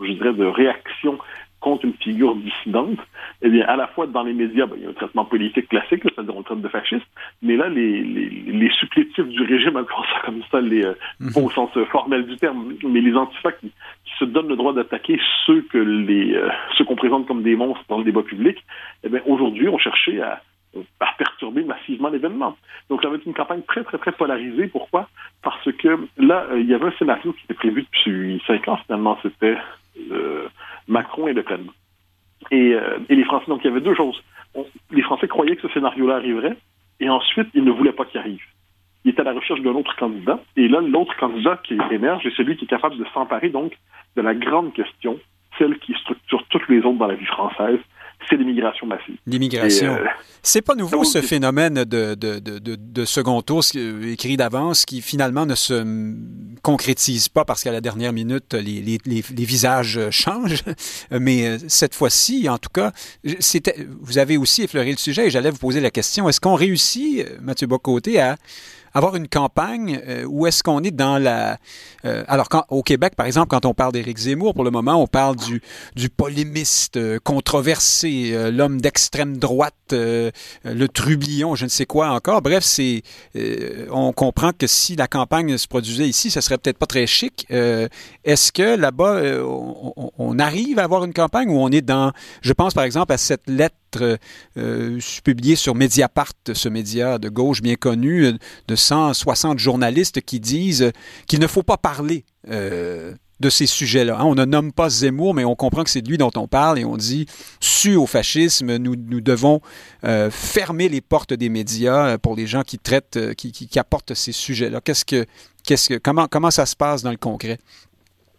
je dirais, de réaction contre une figure dissidente, eh bien, à la fois dans les médias, ben, il y a un traitement politique classique, c'est-à-dire on traite de fasciste, mais là, les, les, les supplétifs du régime, appelons ça comme ça, les, euh, mhm. au sens formel du terme, mais les antifas qui, qui se donnent le droit d'attaquer ceux que les euh, ceux qu'on présente comme des monstres dans le débat public, eh bien, aujourd'hui, on cherchait à, à perturber massivement l'événement. Donc, ça va être une campagne très, très, très polarisée. Pourquoi? Parce que là, il y avait un scénario qui était prévu depuis cinq ans, finalement. C'était euh, Macron et Le Pen. Euh, et, les Français, donc il y avait deux choses. les Français croyaient que ce scénario-là arriverait, et ensuite, ils ne voulaient pas qu'il arrive. Ils étaient à la recherche d'un autre candidat, et là, l'autre candidat qui émerge est celui qui est capable de s'emparer donc de la grande question, celle qui structure toutes les autres dans la vie française, c'est l'immigration massive. L'immigration. Euh, c'est pas nouveau ce phénomène de, de, de, de, second tour écrit d'avance qui finalement ne se concrétise pas parce qu'à la dernière minute, les, les, les, visages changent. [LAUGHS] Mais euh, cette fois-ci, en tout cas, c'était, vous avez aussi effleuré le sujet et j'allais vous poser la question, est-ce qu'on réussit, Mathieu Bocoté, à avoir une campagne euh, où est-ce qu'on est dans la... Euh, alors, quand, au Québec, par exemple, quand on parle d'Éric Zemmour, pour le moment, on parle du, du polémiste euh, controversé, l'homme d'extrême droite, le trublion, je ne sais quoi encore. Bref, c'est... on comprend que si la campagne se produisait ici, ça serait peut-être pas très chic. est-ce que là-bas, on, on, arrive à avoir une campagne où on est dans... Je pense, par exemple, à cette lettre euh, publié sur Mediapart, ce média de gauche bien connu, euh, de 160 journalistes qui disent qu'il ne faut pas parler euh, de ces sujets-là. Hein. On ne nomme pas Zemmour, mais on comprend que c'est de lui dont on parle et on dit su au fascisme, nous, nous devons fermer les portes des médias pour les gens qui traitent, qui, qui, qui apportent ces sujets-là. Qu'est-ce que, qu'est-ce que, comment, comment ça se passe dans le concret?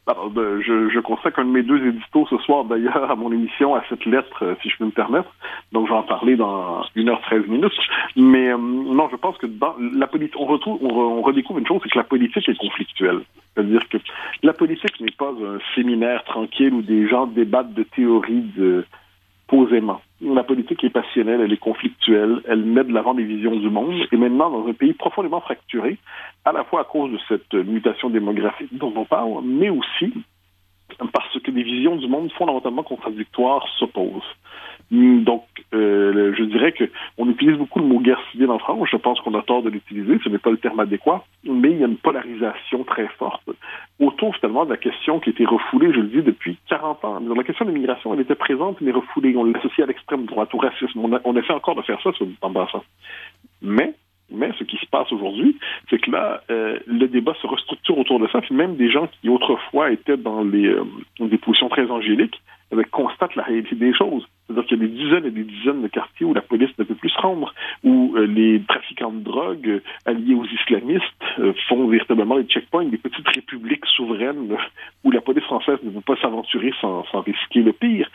Ben, je, je, consacre un de mes deux éditos ce soir d'ailleurs à mon émission, à cette lettre, euh, si je peux me permettre. Donc je vais en parler dans 1h13 minutes. Mais euh, non, je pense que dans la politique, on retrouve, on, redécouvre une chose, c'est que la politique est conflictuelle. C'est-à-dire que la politique n'est pas un séminaire tranquille où des gens débattent de théories de posément. La politique est passionnelle, elle est conflictuelle, elle met de l'avant des visions du monde. Et maintenant, dans un pays profondément fracturé, à la fois à cause de cette mutation démographique dont on parle, mais aussi parce que des visions du monde fondamentalement contradictoires s'opposent. Donc, euh, je dirais que on utilise beaucoup le mot guerre civile en France. Je pense qu'on a tort de l'utiliser. Ce n'est pas le terme adéquat, mais il y a une polarisation très forte autour finalement de la question qui été refoulée, je le dis, depuis 40 ans. La question de l'immigration, elle était présente mais refoulée. On l'associe à l'extrême droite, au racisme. On, essaie encore de faire ça sur en passant. Mais mais ce qui se passe aujourd'hui, c'est que là, euh, le débat se restructure autour de ça. Puis même des gens qui autrefois étaient dans les euh, des positions très angéliques, avec constatent la réalité des choses. C'est-à-dire qu'il y a des dizaines et des dizaines de quartiers où la police ne peut plus se rendre, où euh, les trafiquants de drogue alliés aux islamistes font véritablement des checkpoints, des petites républiques souveraines où la police française ne peut pas s'aventurer sans, risquer le pire.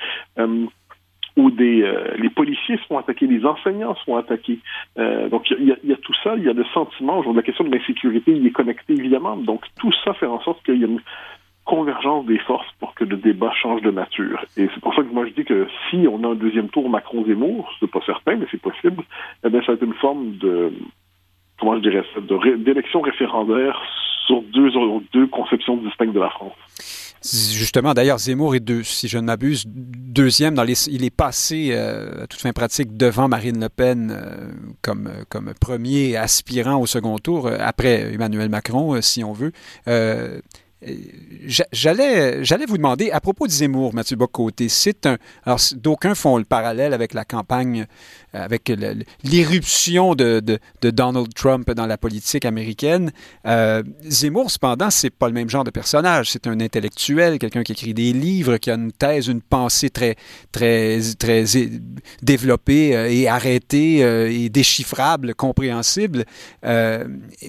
Où des les policiers se font attaquer, les enseignants se font attaquer. donc il y, a, y, a, tout ça, il y a le sentiment, la question de l'insécurité, il est connecté évidemment. Donc tout ça fait en sorte qu'il y a une convergence des forces pour que le débat change de nature. Et c'est pour ça que moi je dis que si on a un deuxième tour Macron-Zemmour, c'est pas certain, mais c'est possible, eh bien ça va être une forme de, comment je dirais ça, d'élection référendaire sur deux, deux conceptions distinctes de la France. Justement, d'ailleurs, Zemmour est, deux, si je ne m'abuse, deuxième. Dans les, il est passé, euh, à toute fin pratique, devant Marine Le Pen euh, comme, comme premier aspirant au second tour, euh, après Emmanuel Macron, si on veut. J'allais, j'allais vous demander, à propos de Zemmour, Mathieu Bocoté, c'est un. Alors, d'aucuns font le parallèle avec la campagne, euh, avec l'irruption de, Donald Trump dans la politique américaine. Euh, Zemmour, cependant, c'est pas le même genre de personnage. C'est un intellectuel, quelqu'un qui écrit des livres, qui a une thèse, une pensée très, très, très développée euh, et arrêtée et déchiffrable, compréhensible.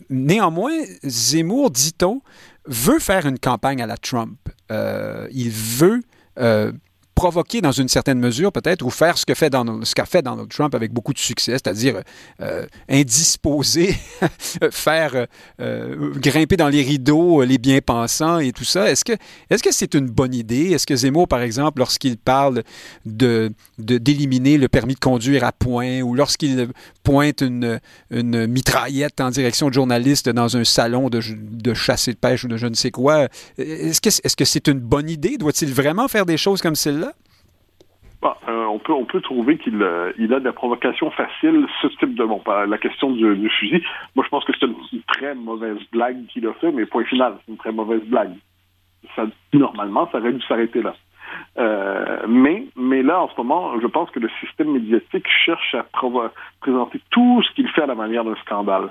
néanmoins, Zemmour, dit-on, veut faire une campagne à la Trump. Euh, il veut euh, provoquer dans une certaine mesure peut-être ou faire ce que fait Donald, qu'a fait Donald Trump avec beaucoup de succès, c'est-à-dire euh, indisposer, [LAUGHS] faire euh, grimper dans les rideaux les bien-pensants et tout ça. Est-ce que est-ce c'est une bonne idée? Est-ce que Zemmour, par exemple, lorsqu'il parle de d'éliminer le permis de conduire à point ou lorsqu'il pointe une, une mitraillette en direction de journalistes dans un salon de, de chasse et de pêche ou de je ne sais quoi, est-ce que est-ce que c'est une bonne idée? Doit-il vraiment faire des choses comme celle-là? Bah, euh, on peut on peut trouver qu'il euh, il a de la provocation facile ce type de bon la question du, fusil. Moi je pense que c'est une, très mauvaise blague qu'il a fait, mais point final, c'est une très mauvaise blague. Normalement, ça aurait dû s'arrêter là. Euh, mais mais là en ce moment, je pense que le système médiatique cherche à présenter tout ce qu'il fait à la manière d'un scandale.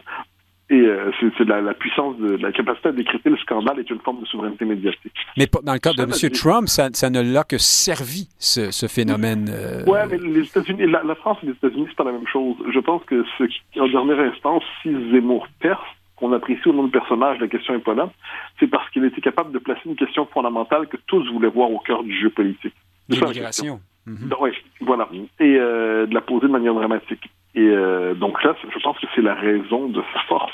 Et euh, c'est la, la, puissance, de, la capacité à décrypter le scandale est une forme de souveraineté médiatique. Mais dans le cas de M. Trump, ça, ça ne l'a que servi, ce, ce phénomène. Euh... Oui, mais les États-Unis, la, la, France et les États-Unis, c'est pas la même chose. Je pense que ce qui, en dernière instance, si Zemmour perce, qu'on apprécie au nom du personnage, la question est pas là, c'est parce qu'il était capable de placer une question fondamentale que tous voulaient voir au cœur du jeu politique. L'immigration. Mm Oui, voilà. Et euh, de la poser de manière dramatique. Et euh, donc là, je pense que c'est la raison de sa force.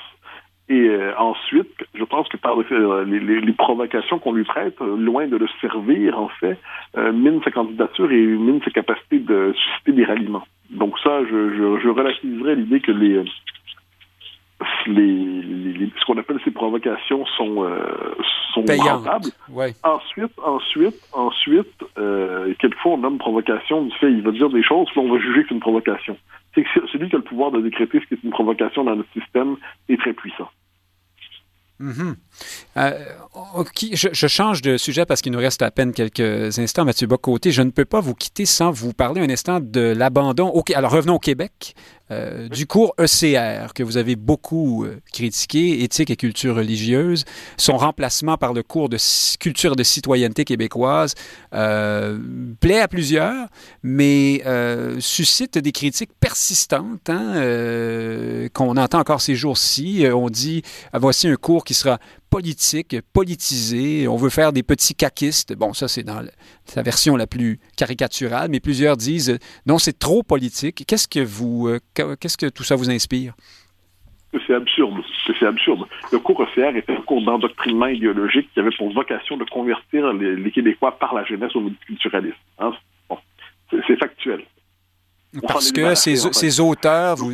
Et euh, ensuite, je pense que par euh, les, les, les provocations qu'on lui prête, euh, loin de le servir, en fait, mine sa candidature et mine sa capacité de susciter des ralliements. Donc ça, je, je, je relativiserais l'idée que les, ce qu'on appelle ces provocations sont sont rentables. Ouais. Ensuite, ensuite, ensuite, quelquefois on nomme provocation du fait il va dire des choses, puis on va juger que c'est une provocation c'est que celui qui a le pouvoir de décréter ce qui est une provocation dans notre système est très puissant. Mm-hmm. euh, je, je, change de sujet parce qu'il nous reste à peine quelques instants. Mathieu Bocoté, je ne peux pas vous quitter sans vous parler un instant de l'abandon. Alors revenons au Québec. Euh, du cours ECR, que vous avez beaucoup euh, critiqué, éthique et culture religieuse, son remplacement par le cours de culture de citoyenneté québécoise, euh, plaît à plusieurs, mais suscite des critiques persistantes hein, qu'on entend encore ces jours-ci. On dit, voici un cours qui sera politique, politisé. On veut faire des petits caquistes. Bon, ça, c'est dans sa version la plus caricaturale, mais plusieurs disent non, c'est trop politique. Qu'est-ce que vous, euh, qu'est-ce que tout ça vous inspire? C'est absurde. C'est absurde. Le cours ECR était un cours d'endoctrinement idéologique qui avait pour vocation de convertir les, Québécois par la jeunesse au multiculturalisme. Hein? Bon. C'est factuel. Parce que ces, auteurs, vous,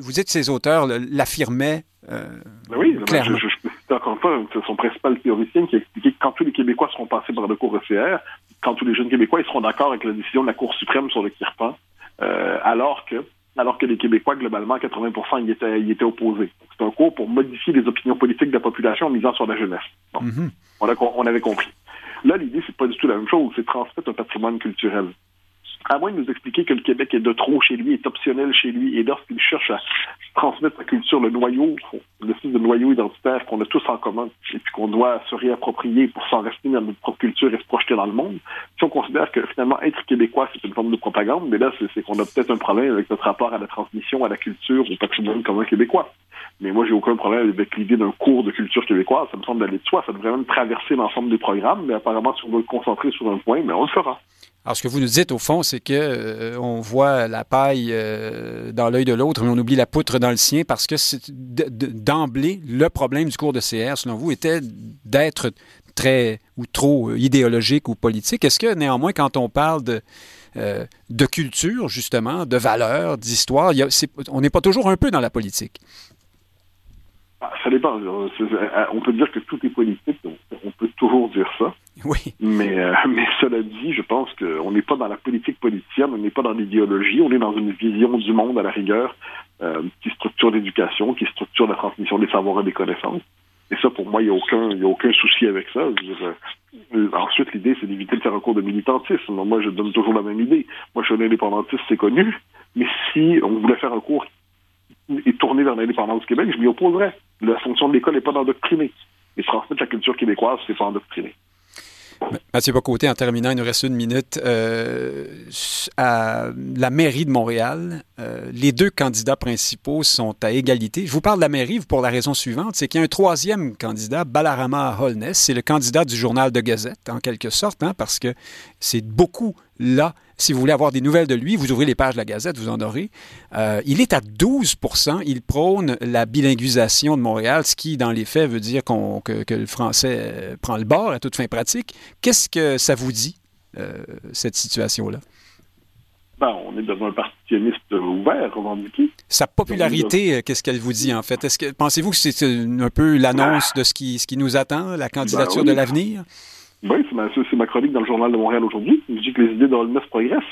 vous, dites que ces auteurs l'affirmaient euh, ben oui, clairement. Je, je, une fois, son principal théoricien qui a expliqué que quand tous les Québécois seront passés par le cours ECR, quand tous les jeunes Québécois ils seront d'accord avec la décision de la Cour suprême sur le Kirpan, euh, alors que alors que les Québécois, globalement, 80 y étaient, y étaient opposés. C'est un cours pour modifier les opinions politiques de la population en misant sur la jeunesse. Mm -hmm. on, a, on avait compris. Là, l'idée, c'est pas du tout la même chose, c'est transmettre un patrimoine culturel à moins de nous expliquer que le Québec est de trop chez lui, est optionnel chez lui, et lorsqu'il cherche à transmettre sa culture, le noyau, le style de noyau identitaire qu'on a tous en commun, et puis qu'on doit se réapproprier pour s'en rester dans notre propre culture et se projeter dans le monde, si on considère que finalement être québécois, c'est une forme de propagande, mais là, c'est qu'on a peut-être un problème avec notre rapport à la transmission, à la culture, au patrimoine commun québécois. Mais moi, j'ai aucun problème avec l'idée d'un cours de culture québécoise. Ça me semble d'aller de soi. Ça devrait même traverser l'ensemble des programmes. Mais apparemment, si on veut le concentrer sur un point, mais on le fera. Alors, ce que vous nous dites, au fond, c'est que euh, on voit la paille euh, dans l'œil de l'autre, mais on oublie la poutre dans le sien parce que d'emblée, le problème du cours de CR, selon vous, était d'être très ou trop euh, idéologique ou politique. Est-ce que néanmoins, quand on parle de, de culture, justement, de valeurs, d'histoire, on n'est pas toujours un peu dans la politique? Ah, ça dépend. On peut dire que tout est politique. On peut toujours dire ça. Oui. Mais, euh, [LAUGHS] mais cela dit, je pense qu'on n'est pas dans la politique politicienne, on n'est pas dans l'idéologie, on est dans une vision du monde à la rigueur euh, qui structure l'éducation, qui structure la transmission des savoirs et des connaissances. Et ça, pour moi, il n'y a, aucun, a aucun souci avec ça. Euh, ensuite, l'idée, c'est d'éviter de faire un cours de militantisme. Moi, je donne toujours la même idée. Moi, je suis un indépendantiste, c'est connu. Mais si on voulait faire un cours et tourner vers l'indépendance du Québec, je m'y opposerais. La fonction de l'école n'est pas d'endoctriner. Et transmettre la culture québécoise, c'est pas endoctriner. Mathieu Bocoté, en terminant, il nous reste une minute. Euh, à la mairie de Montréal, euh, les deux candidats principaux sont à égalité. Je vous parle de la mairie pour la raison suivante, c'est qu'il y a un troisième candidat, Balarama Holness. C'est le candidat du journal de Gazette, en quelque sorte, hein, parce que c'est beaucoup là si vous voulez avoir des nouvelles de lui, vous ouvrez les pages de la Gazette, vous en aurez. Euh, il est à 12% Il prône la bilinguisation de Montréal, ce qui, dans les faits, veut dire que, le français euh, prend le bord à toute fin pratique. Qu'est-ce que ça vous dit, euh, cette situation-là? Ben, on est dans un parti ouvert, revendiqué. Sa popularité, qu'est-ce qu'elle vous dit, en fait? Est-ce que pensez-vous que c'est un peu l'annonce de ce qui, ce qui nous attend, la candidature ben de l'avenir? Oui, c'est ma, chronique dans le Journal de Montréal aujourd'hui. Je dis que les idées d'Holness progressent.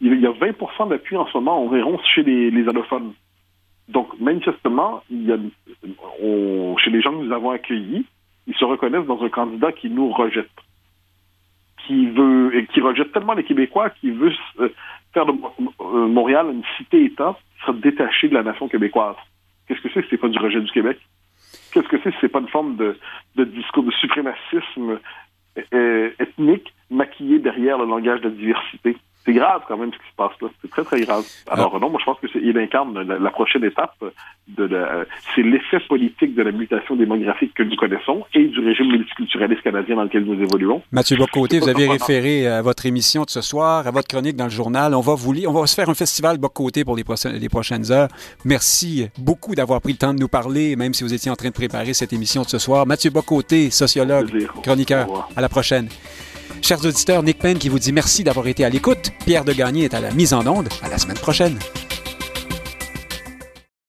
Il y a 20 d'appui en ce moment environ chez les, allophones. Donc, manifestement, il y a, chez les gens que nous avons accueillis, ils se reconnaissent dans un candidat qui nous rejette. Qui veut, qui rejette tellement les Québécois qui veut euh, faire de euh, Montréal une cité-État qui sera détachée de la nation québécoise. Qu'est-ce que c'est si c'est pas du rejet du Québec? Qu'est-ce que c'est si c'est pas une forme de, de discours de suprémacisme ethnique maquillé derrière le langage de diversité. C'est grave quand même ce qui se passe là. C'est très, très grave. Alors non, moi je pense que il incarne la, prochaine étape de, c'est l'effet politique de la mutation démographique que nous connaissons et du régime multiculturaliste canadien dans lequel nous évoluons. Mathieu Bocoté, vous avez référé à votre émission de ce soir, à votre chronique dans le journal. On va vous on va se faire un festival Bocoté pour les, prochaines, les prochaines heures. Merci beaucoup d'avoir pris le temps de nous parler, même si vous étiez en train de préparer cette émission de ce soir. Mathieu Bocoté, sociologue, chroniqueur. À la prochaine. Chers auditeurs, Nick Penn qui vous dit merci d'avoir été à l'écoute. Pierre de Gagné est à la mise en onde. À la semaine prochaine.